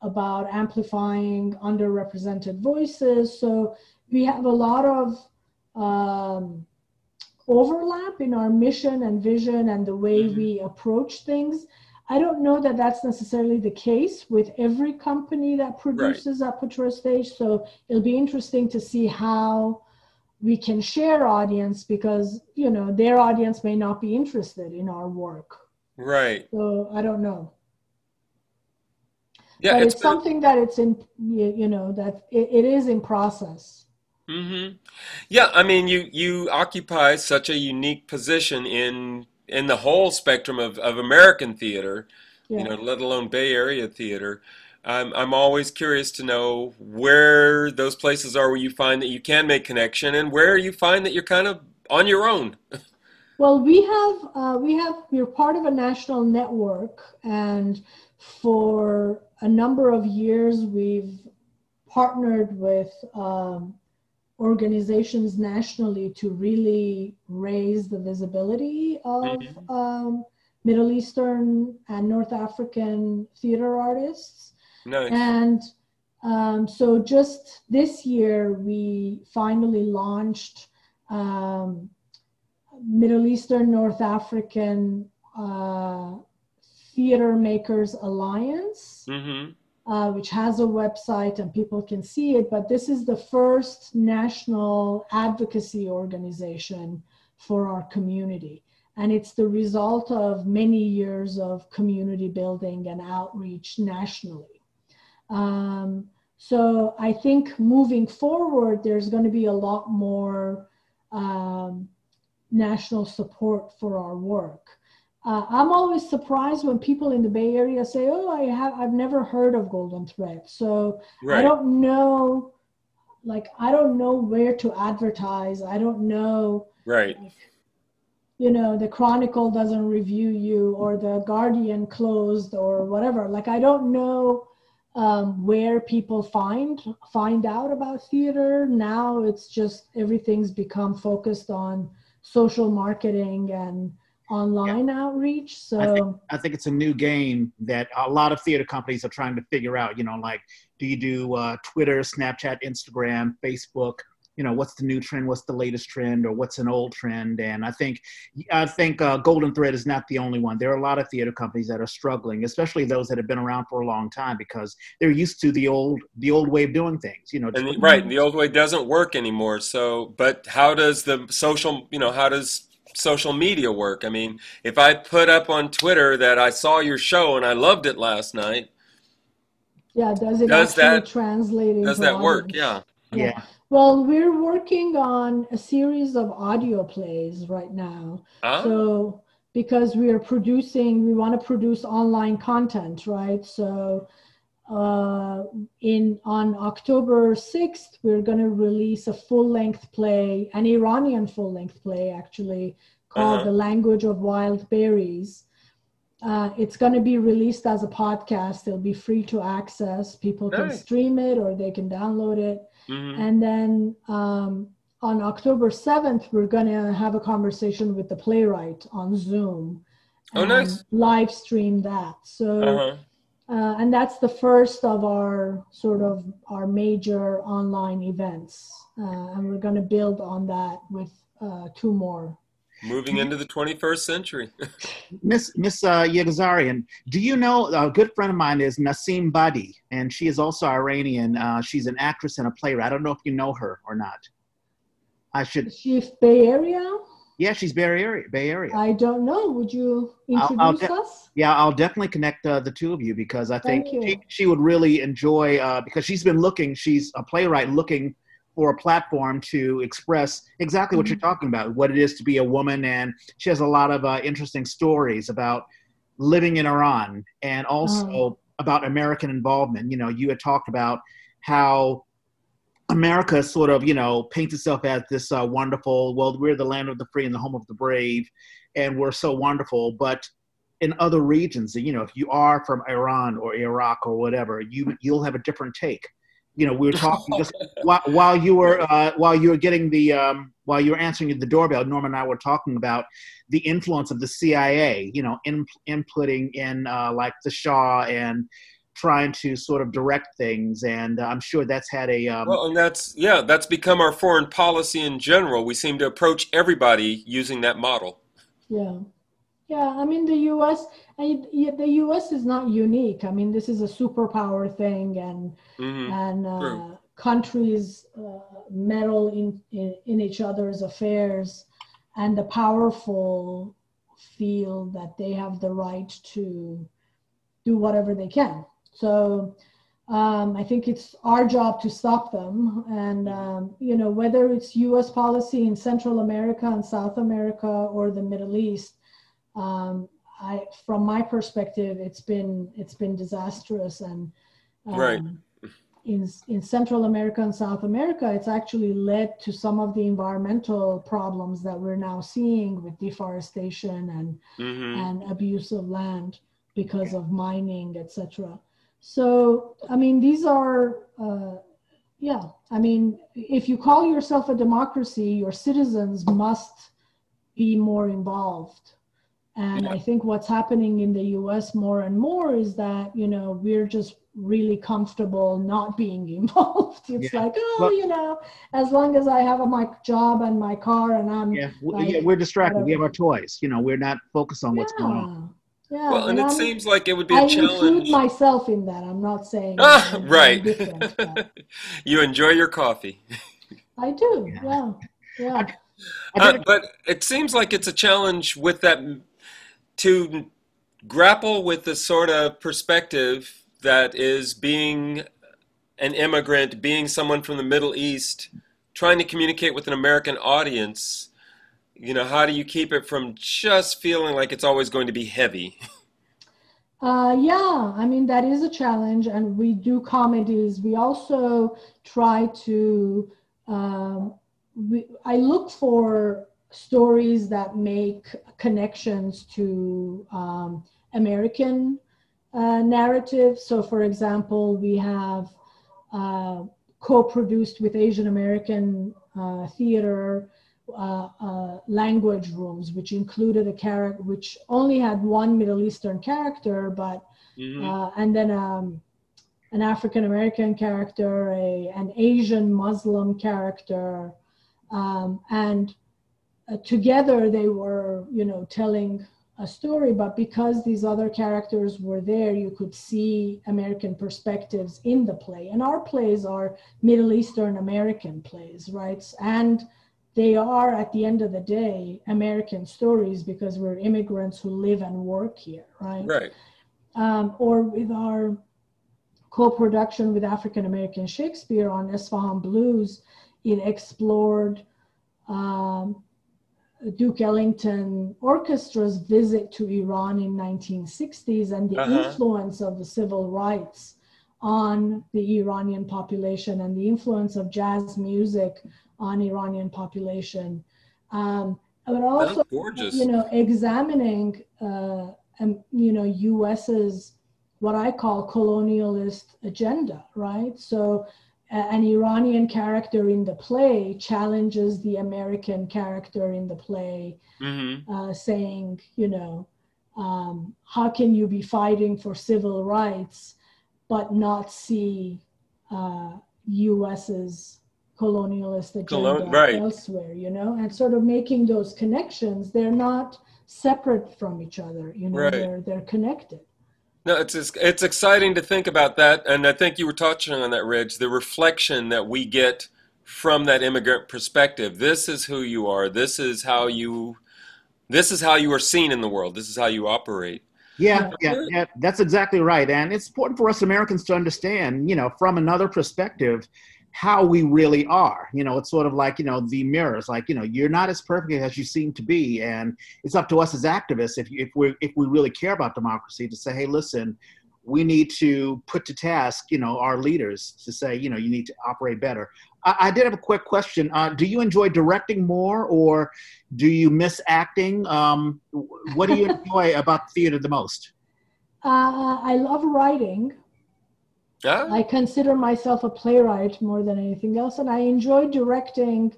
about amplifying underrepresented voices. So we have a lot of um, overlap in our mission and vision and the way Mhm. we approach things. I don't know that that's necessarily the case with every company that produces at Potrero Stage. So it'll be interesting to see how we can share audience because you know their audience may not be interested in our work. Right. So I don't know. Yeah. but it's, been- something that it's in you you know that it, it is in process. Hmm Yeah, I mean, you you occupy such a unique position in in the whole spectrum of, of American theater, Yeah. you know, let alone Bay Area theater. I'm I'm always curious to know where those places are where you find that you can make connection, and where you find that you're kind of on your own. Well, we have uh, we have we're part of a national network, and for a number of years we've partnered with um, organizations nationally to really raise the visibility of Mhm. um, Middle Eastern and North African theater artists. Nice. And um, so just this year, we finally launched um, Middle Eastern North African uh, Theater Makers Alliance, hmm uh, which has a website and people can see it. But this is the first national advocacy organization for our community. And it's the result of many years of community building and outreach nationally. Um, so I think moving forward, there's going to be a lot more um, national support for our work. Uh, I'm always surprised when people in the Bay Area say, "Oh, I have I've never heard of Golden Thread." So I don't know, like I don't know where to advertise. I don't know Right. you know the chronicle doesn't review you or the guardian closed or whatever like i don't know um, where people find find out about theater now it's just everything's become focused on social marketing and online outreach I think- so I think it's a new game that a lot of theater companies are trying to figure out. You know, like do you do uh, Twitter, Snapchat, Instagram, Facebook? You know, what's the new trend? What's the latest trend, or what's an old trend? And I think, I think uh, Golden Thread is not the only one. There are a lot of theater companies that are struggling, especially those that have been around for a long time because they're used to the old, the old way of doing things. You know, And the, right, the old way doesn't work anymore. So, but how does the social, you know, how does social media work? I mean, if I put up on Twitter that I saw your show and I loved it last night, yeah does it Does that- translate does that work? audience? Yeah. yeah. well we're working on a series of audio plays right now Ah, So, because we are producing, we want to produce online content, right? So, uh, in on October sixth, we're going to release a full-length play, an Iranian full-length play, actually called Uh-huh. "The Language of Wild Berries." Uh, it's going to be released as a podcast. It'll be free to access. People can stream it or they can download it. mhm. And then um, on October 7th, we're going to have a conversation with the playwright on Zoom. Oh, and nice. Live stream that. So, Uh-huh. Uh, and that's the first of our sort of our major online events. Uh, and we're going to build on that with uh, two more. Moving into the 21st century. Miss Miss uh, Yeghiazarian, do you know a good friend of mine is Nasim Badi, and she is also Iranian. Uh, she's an actress and a playwright. I don't know if you know her or not. I should. Is she Bay Area? Yeah, she's Bay Area. Bay Area. I don't know. Would you I'll- I'll introduce de- us? Yeah, I'll definitely connect uh, the two of you because I think she, she would really enjoy uh, because she's been looking. She's a playwright looking for a platform to express exactly what Mhm. you're talking about, what it is to be a woman, and she has a lot of uh, interesting stories about living in Iran and also Oh. about American involvement. You know, you had talked about how America sort of, you know, paints itself as this uh, wonderful, well, we're the land of the free and the home of the brave, and we're so wonderful. But in other regions, you know, if you are from Iran or Iraq or whatever, you you'll have a different take. You know, we were talking just while, while you were uh, while you were getting the um, while you were answering the doorbell. Norm and I were talking about the influence of the CIA. You know, in, inputting in uh, like the Shah and trying to sort of direct things, and uh, I'm sure that's had a um, Well, and that's, yeah, that's become our foreign policy in general. We seem to approach everybody using that model. Yeah. Yeah, I mean the U.S. I, the U.S. is not unique. I mean this is a superpower thing, and hmm and uh, countries uh, meddle in, in in each other's affairs, and the powerful feel that they have the right to do whatever they can. So um, I think it's our job to stop them, and um, you know whether it's U.S. policy in Central America and South America or the Middle East. Um, I, from my perspective, it's been it's been disastrous, and um, Right. in in Central America and South America, it's actually led to some of the environmental problems that we're now seeing with deforestation and hmm and abuse of land because of mining, etc. So, I mean, these are uh, yeah, I mean, if you call yourself a democracy, your citizens must be more involved. And yeah. I think what's happening in the US more and more is that, you know, we're just really comfortable not being involved. It's yeah. like, oh, well, you know, as long as I have a, my job and my car and I'm. Yeah, like, yeah we're distracted. Whatever. We have our toys. You know, we're not focused on what's going on. Yeah, well, and, and it I'm, seems like it would be a I challenge. I include myself in that. I'm not saying. Ah, right. you enjoy your coffee. I do. Yeah. Yeah. Uh, but it seems like it's a challenge with that to grapple with the sort of perspective that is being an immigrant, being someone from the Middle East, trying to communicate with an American audience you know, how do you keep it from just feeling like it's always going to be heavy? Uh, yeah, I mean, that is a challenge, and we do comedies. We also try to, um, we, I look for stories that make connections to um, American uh, narrative. So, for example, we have uh, co produced with Asian American uh, theater uh, uh, language rooms, which included a character, which only had one Middle Eastern character, but mm-hmm. uh, and then um, an African American character, a an Asian Muslim character, um, and uh, together they were, you know, telling a story. But because these other characters were there, you could see American perspectives in the play. And our plays are Middle Eastern American plays, right? And they are at the end of the day American stories because we're immigrants who live and work here, right? Right. Um, or with our co-production with African American Shakespeare on Esfahan Blues, it explored um, Duke Ellington Orchestra's visit to Iran in 1960s and the uh-huh. influence of the civil rights on the Iranian population and the influence of jazz music on Iranian population. Um, but also, you know, examining, uh, um, you know, U.S.'s what I call colonialist agenda, right? So, uh, an Iranian character in the play challenges the American character in the play, mm-hmm. uh, saying, you know, um, how can you be fighting for civil rights but not see uh, U.S.'s colonialist agenda Colon- right. elsewhere, you know, and sort of making those connections. They're not separate from each other, you know, right. they're they're connected. No, it's it's exciting to think about that, and I think you were touching on that, Reg. The reflection that we get from that immigrant perspective. This is who you are. This is how you. This is how you are seen in the world. This is how you operate. Yeah, yeah, yeah, that's exactly right. And it's important for us Americans to understand, you know, from another perspective, how we really are. You know, it's sort of like, you know, the mirrors, like, you know, you're not as perfect as you seem to be. And it's up to us as activists, if, if, we if we really care about democracy, to say, hey, listen, we need to put to task, you know, our leaders to say, you know, you need to operate better. I, I did have a quick question. Uh, do you enjoy directing more or do you miss acting? Um, what do you enjoy about theater the most? Uh, I love writing. Yeah. I consider myself a playwright more than anything else, and I enjoy directing.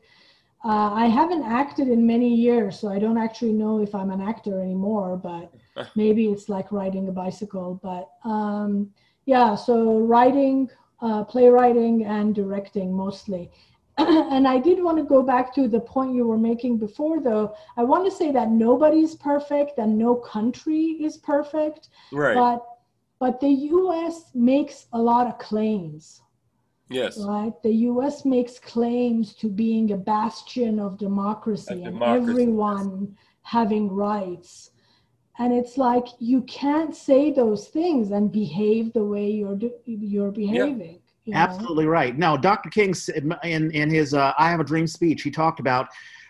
Uh, I haven't acted in many years, so I don't actually know if I'm an actor anymore, but maybe it's like riding a bicycle. But um, yeah, so writing, uh, playwriting, and directing mostly. and I did want to go back to the point you were making before, though. I want to say that nobody's perfect and no country is perfect. Right. But but the US makes a lot of claims. Yes. Right? The US makes claims to being a bastion of democracy, and everyone having rights. And it's like you can't say those things and behave the way you're you're behaving. You know? Absolutely right. Now, Dr. King, in, in his uh, I Have a Dream speech, he talked about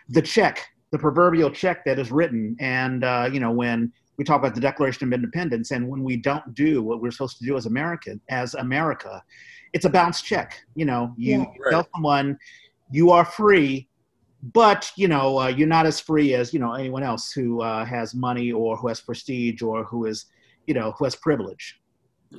the check, the proverbial check that is written. And, uh, you know, when we talk about the Declaration of Independence, and when we don't do what we're supposed to do as American, as America, it's a bounce check. You know, you yeah, right. tell someone you are free, but you know uh, you're not as free as you know anyone else who uh, has money or who has prestige or who is, you know, who has privilege.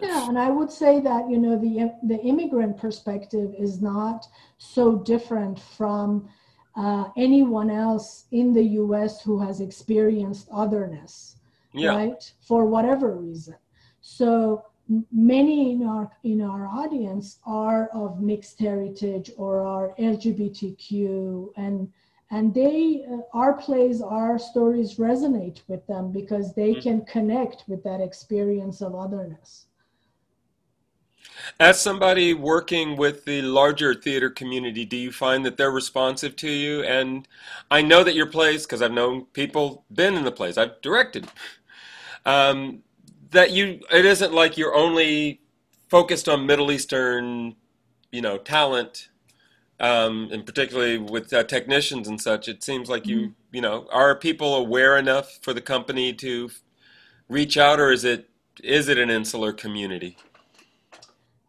Yeah, and I would say that you know the the immigrant perspective is not so different from uh, anyone else in the U.S. who has experienced otherness, Yeah. right? For whatever reason. So m- many in our in our audience are of mixed heritage or are LGBTQ, and and they uh, our plays, our stories resonate with them because they Mhm. can connect with that experience of otherness. As somebody working with the larger theater community, do you find that they're responsive to you? And I know that your plays, because I've known people been in the plays, I've directed, um, that you it isn't like you're only focused on Middle Eastern, you know, talent, um, and particularly with uh, technicians and such. It seems like you, you know, are people aware enough for the company to reach out, or is it is it an insular community?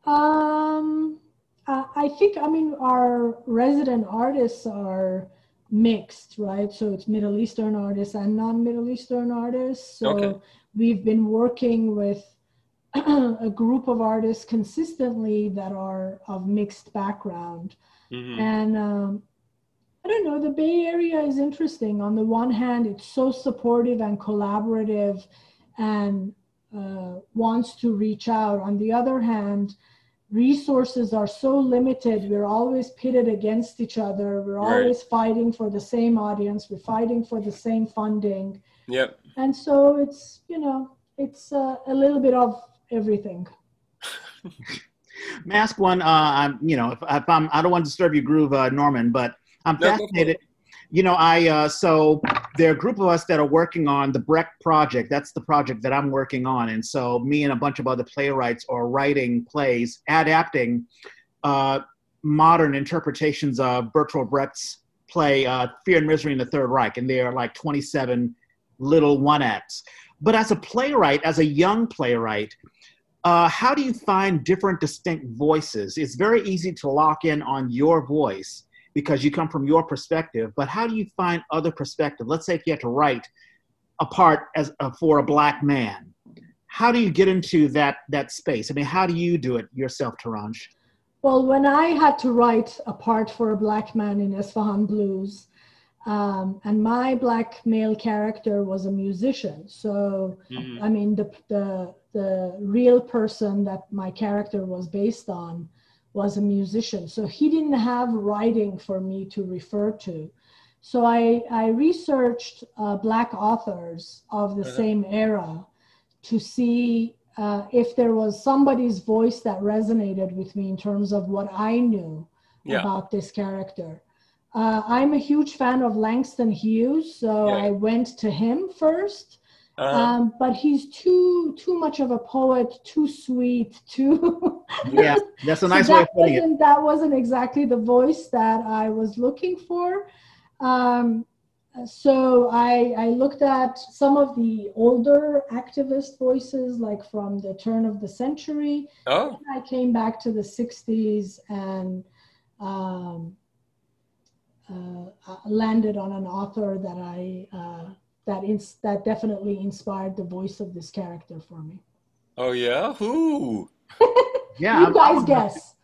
Um, I think, I mean, our resident artists are mixed, right? So it's Middle Eastern artists and non Middle Eastern artists. So Okay. We've been working with a group of artists consistently that are of mixed background. hmm And um, I don't know, the Bay Area is interesting. On the one hand, it's so supportive and collaborative and uh, wants to reach out. On the other hand, resources are so limited. We're always pitted against each other. We're Right. always fighting for the same audience. We're fighting for the same funding. Yep. And so it's, you know, it's uh, a little bit of everything. mask one? Uh, I'm, you know, if, if I'm, I don't want to disturb your groove, uh, Norman, but I'm No, fascinated. You know, I uh, so there are a group of us that are working on the Brecht project. That's the project that I'm working on, and so me and a bunch of other playwrights are writing plays, adapting uh, modern interpretations of Bertolt Brecht's play uh, Fear and Misery in the Third Reich, and they are like 27 little one acts. But as a playwright, as a young playwright, uh, how do you find different distinct voices? It's very easy to lock in on your voice because you come from your perspective, but how do you find other perspective? Let's say if you had to write a part as uh, for a black man, how do you get into that that space? I mean, how do you do it yourself, Torange? Well, when I had to write a part for a black man in Esfahan Blues, um, and my black male character was a musician. So, Mhm. I mean, the, the, the real person that my character was based on was a musician. So he didn't have writing for me to refer to. So I, I researched uh, black authors of the Uh-huh. same era to see uh, if there was somebody's voice that resonated with me in terms of what I knew Yeah. about this character. Uh, I'm a huge fan of Langston Hughes, so Yeah. I went to him first. Uh-huh. Um, but he's too too much of a poet, too sweet, too. Yeah, that's a So nice way of that putting it. wasn't that wasn't exactly the voice that I was looking for. Um, so I I looked at some of the older activist voices, like from the turn of the century. oh, I came back to the 60s and um, uh, uh, landed on an author that I uh, that ins- that definitely inspired the voice of this character for me. oh yeah. Who? Yeah, you I'm- guys I'm- guess.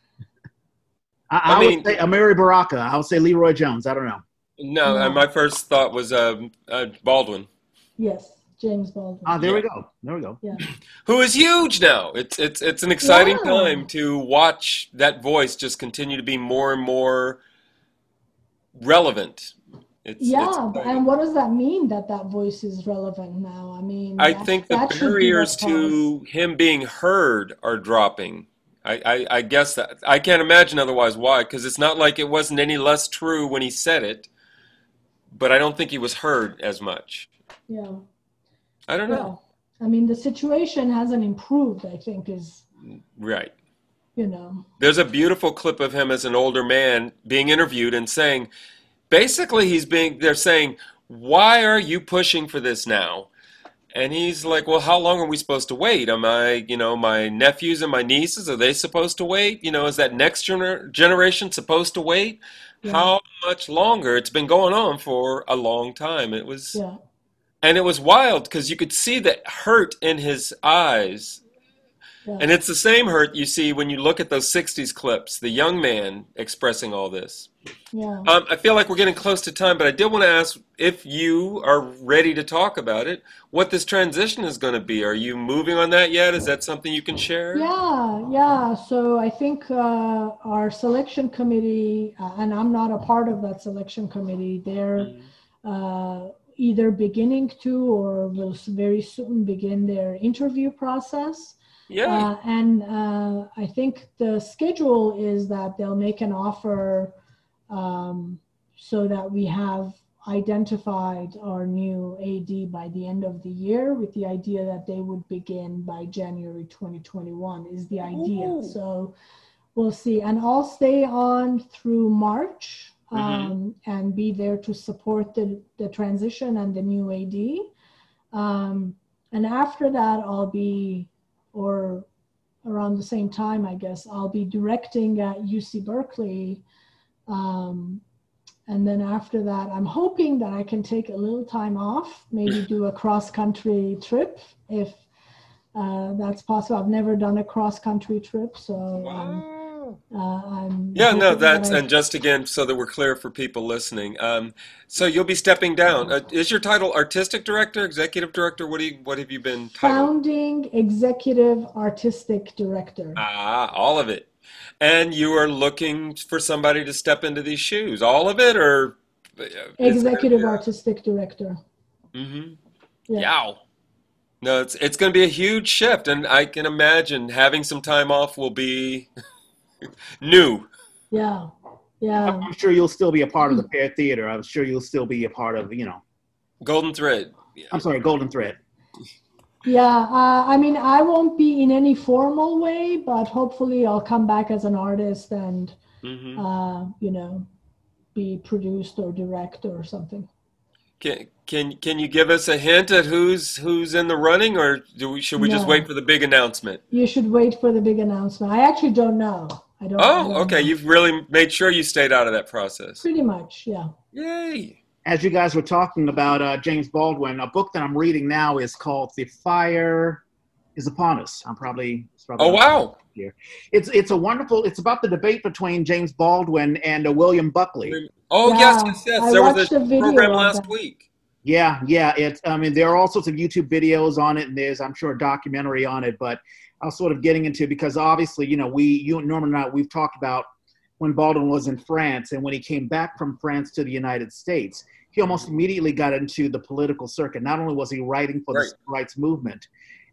I, I, I would say Amiri Baraka. I would say LeRoi Jones. I don't know. No, No. uh, my first thought was um, uh, Baldwin, Yes, James Baldwin. Ah, there we go. There we go. yeah. who is huge now. It's it's it's an exciting Yeah. time to watch that voice just continue to be more and more relevant. It's, it's Yeah, exciting. and what does that mean that that voice is relevant now? I mean, I that- think the be barriers to him being heard are dropping. I, I, I guess that I can't imagine otherwise why, because it's not like it wasn't any less true when he said it, but I don't think he was heard as much. Yeah, I don't yeah. know. I mean, the situation hasn't improved. I think is Right. You know. There's a beautiful clip of him as an older man being interviewed and saying, basically, he's being, they're saying, why are you pushing for this now? And he's like, well, how long are we supposed to wait? Am I, you know, my nephews and my nieces, are they supposed to wait? You know, is that next gener- generation supposed to wait? Yeah. How much longer? It's been going on for a long time. It was, Yeah. and it was wild because you could see the hurt in his eyes yeah. And it's the same hurt you see when you look at those 60s clips, the young man expressing all this. yeah. Um, I feel like we're getting close to time, but I did want to ask if you are ready to talk about it, what this transition is going to be. Are you moving on that yet? Is that something you can share? Yeah, yeah. So I think uh, our selection committee, uh, and I'm not a part of that selection committee, they're uh, either beginning to or will very soon begin their interview process. Yeah. Uh, and uh, I think the schedule is that they'll make an offer um, so that we have identified our new AD by the end of the year with the idea that they would begin by January 2021 is the idea. Ooh. So we'll see. And I'll stay on through March Mhm. um, and be there to support the, the transition and the new AD. Um, and after that, I'll be, or around the same time, I guess, I'll be directing at UC Berkeley. Um, and then after that, I'm hoping that I can take a little time off, maybe do a cross country trip if uh, that's possible. I've never done a cross country trip, so um, Uh, Yeah, no, that's, and just again, so that we're clear for people listening. Um, so you'll be stepping down. Uh, is your title artistic director, executive director? What do you, what have you been titled? founding executive artistic director. Ah, all of it. And you are looking for somebody to step into these shoes. All of it, or uh, executive artistic director. Mm-hmm. Yeah. Yow. No, it's it's going to be a huge shift, and I can imagine having some time off will be new. Yeah, yeah, I'm sure you'll still be a part of the Pear Theater. I'm sure you'll still be a part of, you know, Golden thread. I'm sorry, Golden Thread. yeah. Uh, I mean, I won't be in any formal way, but hopefully, I'll come back as an artist and hmm uh, you know, be produced or direct or something. Can can can you give us a hint at who's who's in the running, or do we should we just wait for the big announcement? You should wait for the big announcement. I actually don't know. I don't. Oh, don't okay. know. You've really made sure you stayed out of that process. Pretty much, yeah. Yay! As you guys were talking about uh, James Baldwin, a book that I'm reading now is called The Fire is Upon Us. I'm probably, probably Oh wow! Here, It's it's a wonderful. It's about the debate between James Baldwin and uh, William Buckley. Oh Yeah, yes, yes, yes. I There was a a video program last that. week. Yeah, yeah. It's. I mean, there are all sorts of YouTube videos on it, and there's, I'm sure, a documentary on it. But I was sort of getting into because obviously, you know, we, you, Norman, and I, we've talked about when Baldwin was in France and when he came back from France to the United States. He almost immediately got into the political circuit. Not only was he writing for the Right. civil rights movement,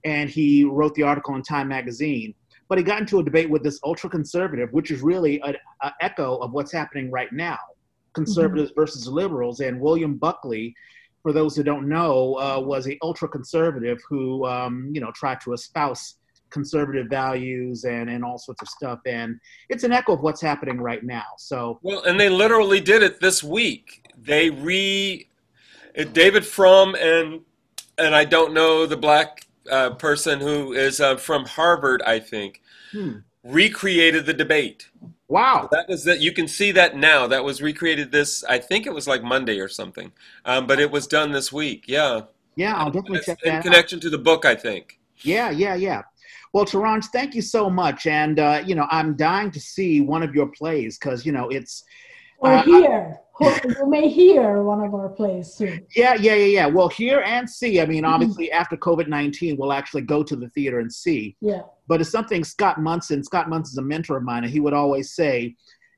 and he wrote the article in Time magazine, but he got into a debate with this ultra conservative, which is really an echo of what's happening right now conservatives versus liberals. And William Buckley, for those who don't know, uh, was a ultra conservative who, um, you know, tried to espouse conservative values and, and all sorts of stuff. And it's an echo of what's happening right now. So, Well, and they literally did it this week. They re uh, David Frum and and I don't know the black uh, person who is uh, from Harvard, I think, hmm. recreated the debate. wow. That was that. You can see that now. That was recreated this. I think it was like Monday or something, um, but it was done this week. Yeah, Yeah, I'll definitely check in that out. connection to the book. I think. Yeah, yeah, yeah. Well, Torange, thank you so much. And, uh, you know, I'm dying to see one of your plays because, you know, it's, Or Uh, hear. you may hear one of our plays soon. Yeah, yeah, yeah, yeah. Well, hear and see. I mean, obviously, after COVID 19, we'll actually go to the theater and see. Yeah. But it's something Scott Munson, Scott Munson's a mentor of mine, and he would always say,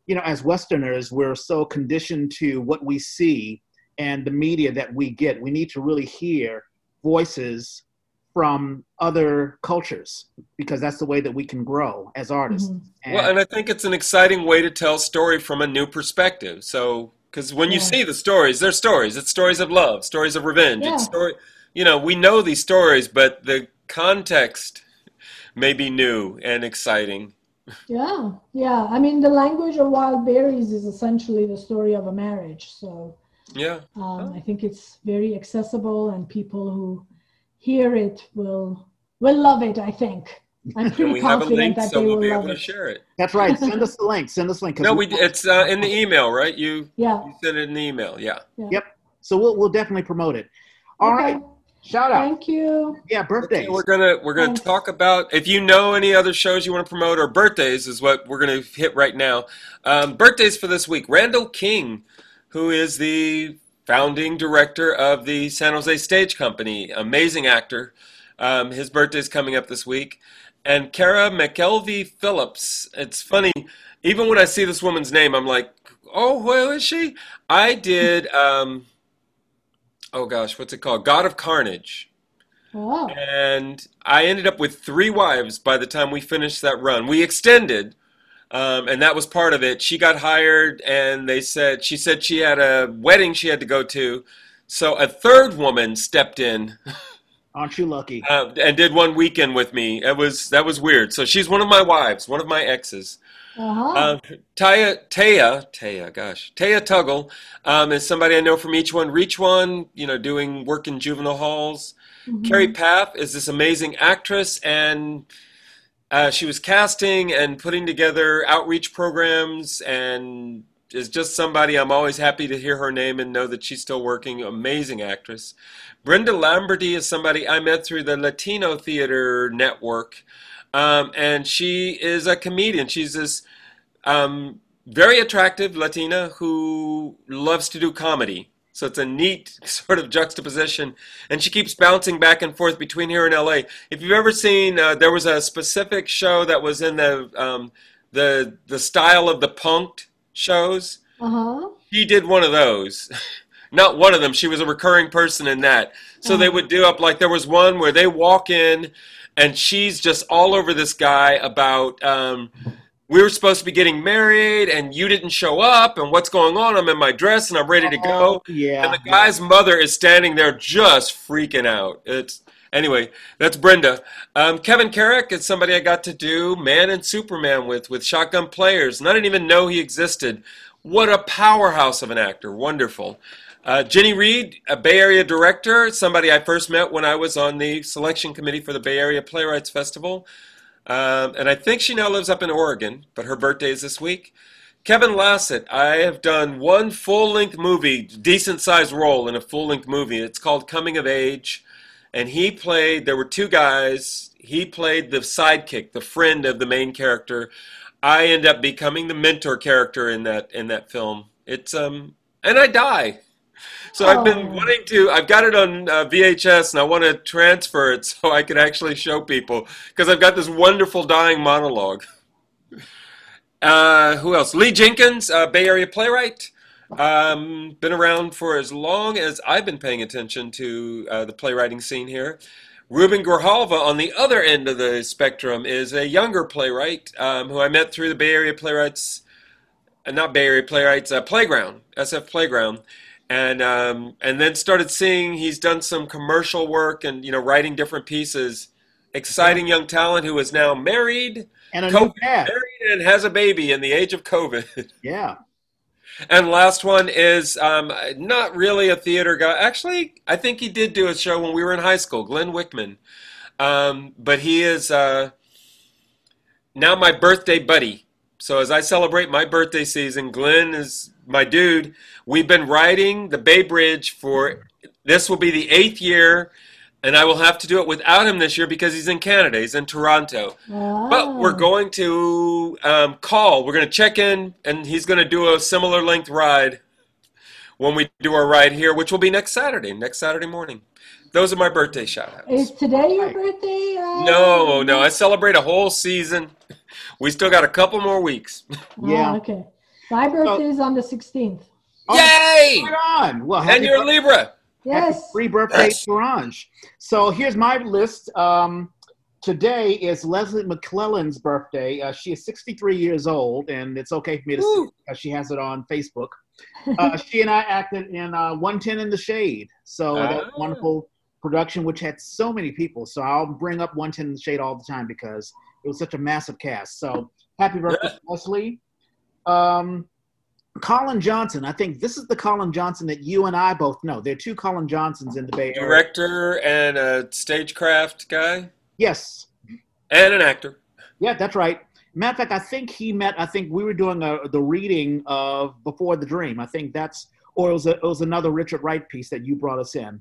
you know, as Westerners, we're so conditioned to what we see and the media that we get. We need to really hear voices from other cultures because that's the way that we can grow as artists. Mhm. And- Well, and I think it's an exciting way to tell story from a new perspective. So, because when you see the stories, they're stories. It's stories of love, stories of revenge. Yeah. It's story. You know, we know these stories, but the context may be new and exciting. Yeah, yeah. I mean, the language of wild berries is essentially the story of a marriage. So Yeah. um, I think it's very accessible, and people who hear it will will love it. I think. I'm pretty we have a confident link, that so they we'll will be love able to it. share it. that's right. Send us the link. Send us the link. 'cause No, we- we. It's uh, in the email, right? You Yeah. you sent it in the email. Yeah. Yep. So we'll, we'll definitely promote it. All Okay. right. Shout out. Thank you. Yeah, birthdays. We're gonna we're gonna Thanks. talk about if you know any other shows you want to promote or birthdays is what we're gonna hit right now. Um, birthdays for this week: Randall King, who is the founding director of the San Jose Stage Company, amazing actor. Um, his birthday's coming up this week, and Kara McKelvey Phillips. It's funny, even when I see this woman's name, I'm like, oh, who is she? I did. Um, oh gosh, what's it called? God of Carnage. Oh, And I ended up with three wives by the time we finished that run. We extended, um, and that was part of it. She got hired, and they said she said she had a wedding she had to go to, so a third woman stepped in Aren't you lucky? uh, and did one weekend with me. It was that was weird. So she's one of my wives, one of my exes. uh-huh. Uh, Taya, Taya, Taya, gosh, Taya Tuggle um, is somebody I know from each one. Reach one, you know, doing work in juvenile halls. Mhm. Carrie Paff is this amazing actress, and uh, she was casting and putting together outreach programs, and is just somebody I'm always happy to hear her name and know that she's still working. Amazing actress. Brenda Lamberty is somebody I met through the Latino Theater Network, um, and she is a comedian. She's this um, very attractive Latina who loves to do comedy. So it's a neat sort of juxtaposition, and she keeps bouncing back and forth between here and LA. If you've ever seen, uh, there was a specific show that was in the um, the the style of the punked shows. Uh-huh. She did one of those. Not one of them. She was a recurring person in that. So they would do up like there was one where they walk in, and she's just all over this guy about. Um, we were supposed to be getting married, and you didn't show up, and what's going on? I'm in my dress, and I'm ready to go. Oh, yeah. And the guy's mother is standing there just freaking out. It's anyway. That's Brenda. Um, Kevin Carrick is somebody I got to do Man and Superman with with Shotgun Players, and I didn't even know he existed. What a powerhouse of an actor! Wonderful. Uh, Jenny Reed, a Bay Area director, somebody I first met when I was on the selection committee for the Bay Area Playwrights Festival. Um, and I think she now lives up in Oregon, but her birthday is this week. Kevin Lassett, I have done one full length movie, decent sized role in a full length movie. It's called Coming of Age. And he played, there were two guys. He played the sidekick, the friend of the main character. I end up becoming the mentor character in that in that film. It's um and I die. So I've been Oh. wanting to. I've got it on uh, VHS, and I want to transfer it so I can actually show people because I've got this wonderful dying monologue. Uh, who else? Lee Jenkins, uh, Bay Area playwright. Um, been around for as long as I've been paying attention to uh, the playwriting scene here. Ruben Grijalva, on the other end of the spectrum, is a younger playwright um, who I met through the Bay Area Playwrights, uh, not Bay Area Playwrights, uh, Playground, SF Playground, and um, and then started seeing he's done some commercial work and you know writing different pieces. Exciting young talent who is now married, and a COVID, married and has a baby in the age of COVID. Yeah. And last one is um, not really a theater guy. Actually, I think he did do a show when we were in high school, Glenn Wickman. Um, but he is uh, now my birthday buddy. So as I celebrate my birthday season, Glenn is my dude. We've been riding the Bay Bridge for this will be the eighth year, and I will have to do it without him this year because he's in Canada. He's in Toronto. But we're going to um, call. We're going to check in, and he's going to do a similar length ride when we do our ride here, which will be next Saturday, next Saturday morning. Those are my birthday shout Is today your birthday? Uh, No, no, I celebrate a whole season. We still got a couple more weeks. Ah, Yeah. okay. My birthday is on the 16th. Oh, Yay! Right on. Well, happy And you're a. Libra. Yes. Happy free birthday, Yes. So here's my list. Um, today is Leslie McClellan's birthday. Uh, she is 63 years old, and it's okay for me to say Woo. because she has it on Facebook. Uh, she and I acted in uh, 110 in the Shade. So that Ah. wonderful production, which had so many people. So I'll bring up 110 in the Shade all the time because it was such a massive cast. So happy birthday, Leslie. Um, Colin Johnson. I think this is the Colin Johnson that you and I both know. There are two Colin Johnsons in the Bay Area. Director and a stagecraft guy Yes. and an actor. Yeah, that's right. Matter of fact, I think he met. I think we were doing a, the reading of Before the Dream. I think that's, or it was, a, it was another Richard Wright piece that you brought us in.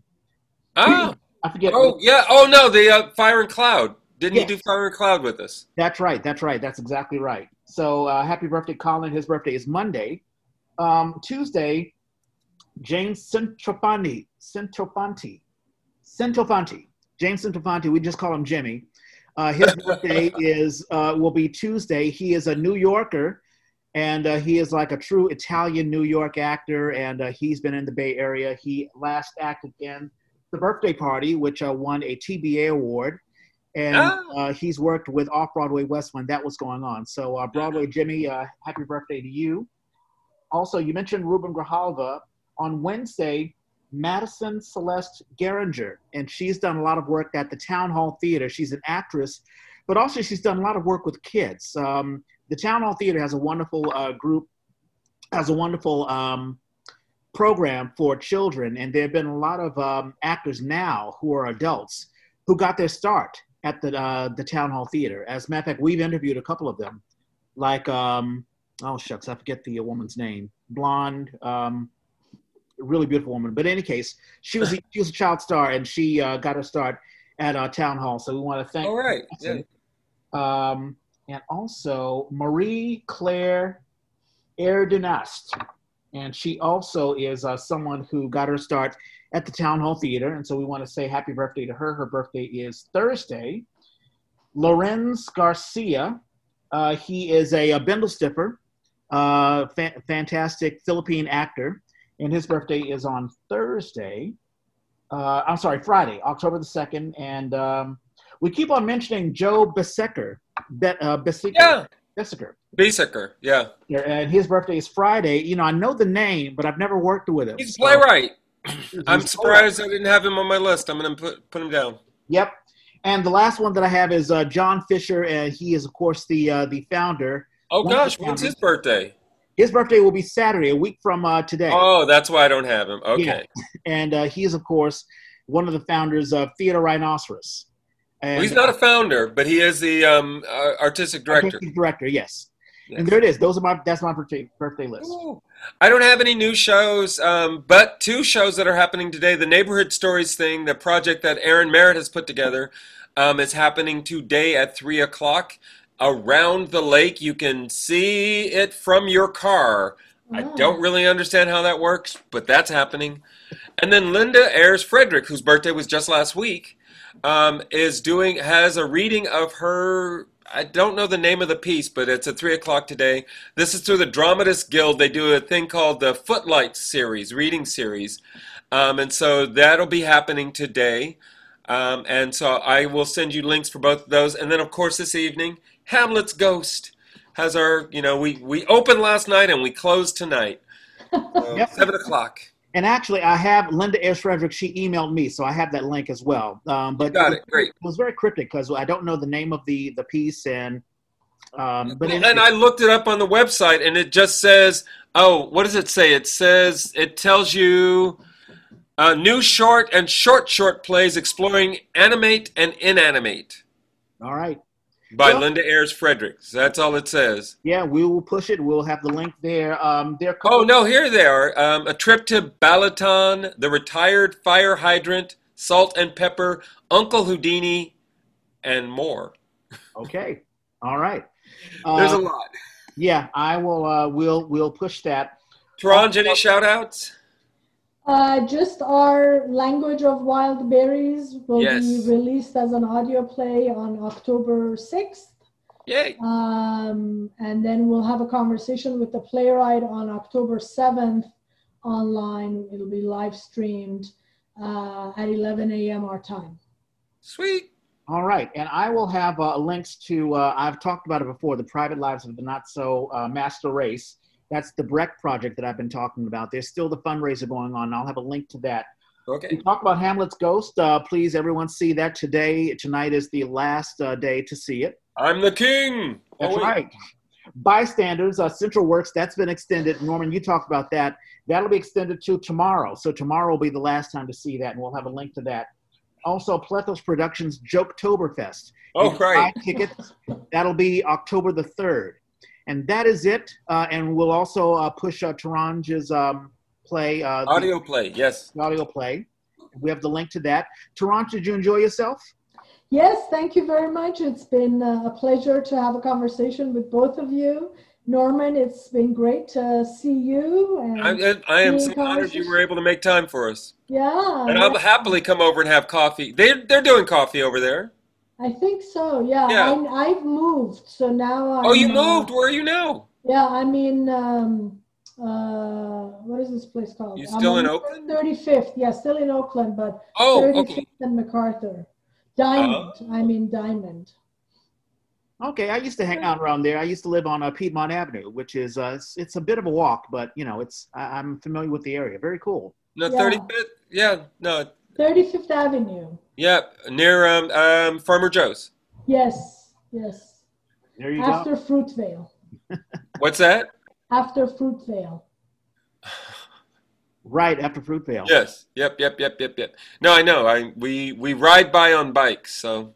Ah, I forget. Oh yeah. Oh no, the uh, Fire and Cloud. Didn't Yes. you do Fire and Cloud with us? That's right. That's right. That's exactly right. So uh, happy birthday, Colin. His birthday is Monday. Um, Tuesday, James Centofanti. Centofanti. Centofanti. James Centofanti. We just call him Jimmy. Uh, his birthday is uh, will be Tuesday. He is a New Yorker, and uh, he is like a true Italian New York actor. And uh, he's been in the Bay Area. He last acted in The Birthday Party, which uh, won a TBA award and Ah. uh, he's worked with Off Broadway West when that was going on. So, uh, Broadway Jimmy, uh, happy birthday to you. Also, you mentioned Ruben Grijalva. On Wednesday, Madison Celeste Geringer, and she's done a lot of work at the Town Hall Theater. She's an actress, but also she's done a lot of work with kids. Um, the Town Hall Theater has a wonderful uh, group, has a wonderful um, program for children, and there have been a lot of um, actors now who are adults who got their start at the uh, the town hall theater. As a matter of fact, we've interviewed a couple of them, like um, oh shucks, I forget the woman's name, blonde, um, really beautiful woman. But in any case, she was a, she was a child star, and she uh, got her start at uh, town hall. So we want to thank All right. Yeah. um, and also Marie Claire Erdunast. And she also is uh, someone who got her start at the Town Hall Theater. And so we want to say happy birthday to her. Her birthday is Thursday. Lorenz Garcia. Uh, he is a, a Bendel Stiffer, uh, fa- fantastic Philippine actor. And his birthday is on Thursday. Uh, I'm sorry, Friday, October the 2nd. And um, we keep on mentioning Joe Besecker. Be, uh, Besecker. Yeah. Besecker. Besecker. Yeah. Yeah, and his birthday is Friday. You know, I know the name, but I've never worked with him. He's a So- playwright. He's I'm surprised I didn't have him on my list. I'm gonna put put him down. Yep. And the last one that I have is uh, John Fisher, and he is, of course, the uh, the founder. Oh gosh, when's his birthday? His birthday will be Saturday, a week from uh, today. Oh, that's why I don't have him. Okay. And uh, he is, of course, one of the founders of Theater Rhinoceros. And Well, he's not a founder, but he is the um, uh, artistic director. artistic director, yes. Yes. And there it is. Those are my that's my birthday birthday list. Ooh. I don't have any new shows, um, but two shows that are happening today. The Neighborhood Stories thing, the project that Aaron Merritt has put together, um, is happening today at 3 o'clock around the lake. You can see it from your car. I Oh. don't really understand how that works, but that's happening. And then Linda Ayers Frederick, whose birthday was just last week, um, is doing has a reading of her. I don't know the name of the piece, but it's at three o'clock today. This is through the Dramatist Guild. They do a thing called the Footlights series, reading series, um, and so that'll be happening today. Um, and so I will send you links for both of those. And then, of course, this evening, Hamlet's Ghost has our. You know, we we opened last night and we closed tonight. So, Yep. Seven o'clock. And actually, I have Linda Ayers Frederick. She emailed me, so I have that link as well. Um, but Got it. Great. It was very cryptic because I don't know the name of the the piece, and um, but it, and I looked it up on the website, and it just says, "Oh, what does it say?" It says it tells you uh, new short and short short plays exploring animate and inanimate all right. By Well- Linda Ayers Fredericks. That's all it says. Yeah, we will push it. We'll have the link there. Um, there. Oh no, here they are. Um, a trip to Balaton, the retired fire hydrant, salt and pepper, Uncle Houdini, and more. Okay. All right. There's a Uh, lot. yeah, I will. Uh, we'll we'll push that. Torange, any shout outs? Uh, just our language of wild berries will Yes. be released as an audio play on October 6th. Yay. Um, and then we'll have a conversation with the playwright on October 7th online. It'll be live streamed uh, at 11 a.m. our time. Sweet. All right, and I will have uh, links to. Uh, I've talked about it before. The private lives of the not so uh, master race. That's the Brecht project that I've been talking about. There's still the fundraiser going on. I'll have a link to that. Okay. We talk about Hamlet's Ghost. Uh, please, everyone, see that today. Tonight is the last uh, day to see it. I'm the king. That's Oh, right. Bystanders, uh, Central Works, that's been extended. Norman, you talked about that. That'll be extended to tomorrow. So tomorrow will be the last time to see that, and we'll have a link to that. Also, Plethos Productions Joketoberfest. Oh, You can buy right. Tickets. That'll be October the 3rd. And that is it. Uh, and we'll also uh, push uh, Torange's um, play, uh, the Audio play. Yes. audio play. we have the link to that. Toronto, did you enjoy yourself? Yes, thank you very much. It's been uh, a pleasure to have a conversation with both of you. Norman, it's been great to see you. And I, I am so honored you were able to make time for us. Yeah. And I'll happily come over and have coffee. They, they're doing coffee over there. I think so. Yeah. Yeah. I, I've moved, so now. I'm, Oh, you uh, moved? Where are you now? Yeah, I'm in. Um, uh, what is this place called? You I'm still in Oakland? 35th. Yeah, still in Oakland, but Oh, 35th okay. and MacArthur. Diamond. I'm in Diamond. Okay, I used to hang out around there. I used to live on uh, Piedmont Avenue, which is uh, it's, it's a bit of a walk, but you know, it's I, I'm familiar with the area. Very cool. No, Yeah. 35th? Yeah, no. 35th Avenue. Yep, near um, um, Farmer Joe's. Yes, yes. There you After go. Fruitvale. What's that? After Fruitvale. Right after Fruitvale. Yes. Yep, yep, yep, yep, yep. No, I know. I we we ride by on bikes, so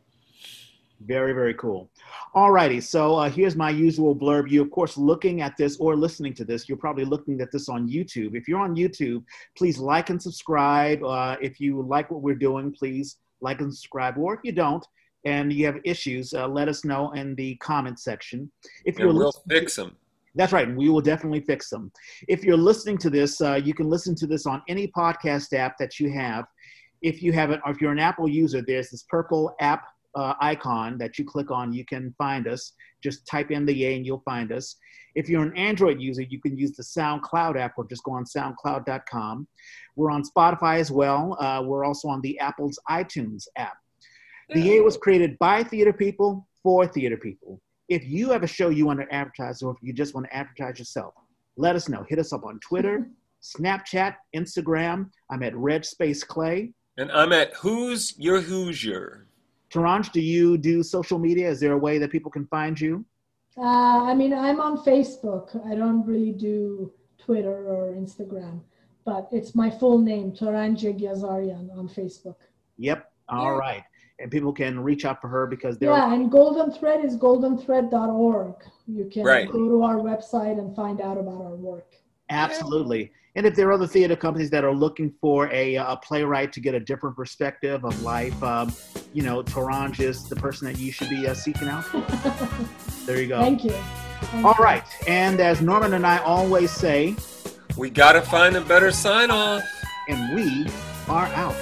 Very, very cool. Alrighty, so uh, here's my usual blurb. You, of course, looking at this or listening to this, you're probably looking at this on YouTube. If you're on YouTube, please like and subscribe. Uh, if you like what we're doing, please like and subscribe. Or if you don't and you have issues, uh, let us know in the comment section. If you're we'll fix them. That's right, and we will definitely fix them. If you're listening to this, uh, you can listen to this on any podcast app that you have. If you have it, or if you're an Apple user, there's this purple app uh, icon that you click on. You can find us. Just type in the Yay and you'll find us. If you're an Android user, you can use the SoundCloud app or just go on SoundCloud.com. We're on Spotify as well. Uh, we're also on the Apple's iTunes app. The Yay was created by theater people for theater people. If you have a show you want to advertise or if you just want to advertise yourself, let us know. Hit us up on Twitter, Snapchat, Instagram. I'm at Reg Space Clay. And I'm at Who's Your Hoosier? Torange, do you do social media? Is there a way that people can find you? Uh, I mean, I'm on Facebook. I don't really do Twitter or Instagram, but it's my full name, Torange Yeghiazarian, on Facebook. Yep. All Yeah. right. And people can reach out for her because they're Yeah, and Golden Thread is goldenthread.org. You can Right. go to our website and find out about our work. Absolutely. And if there are other theater companies that are looking for a, a playwright to get a different perspective of life, um, you know, Torange is the person that you should be uh, seeking out. There you go. Thank you. Thank All you. right. And as Norman and I always say, We gotta find a better sign off. and we are out.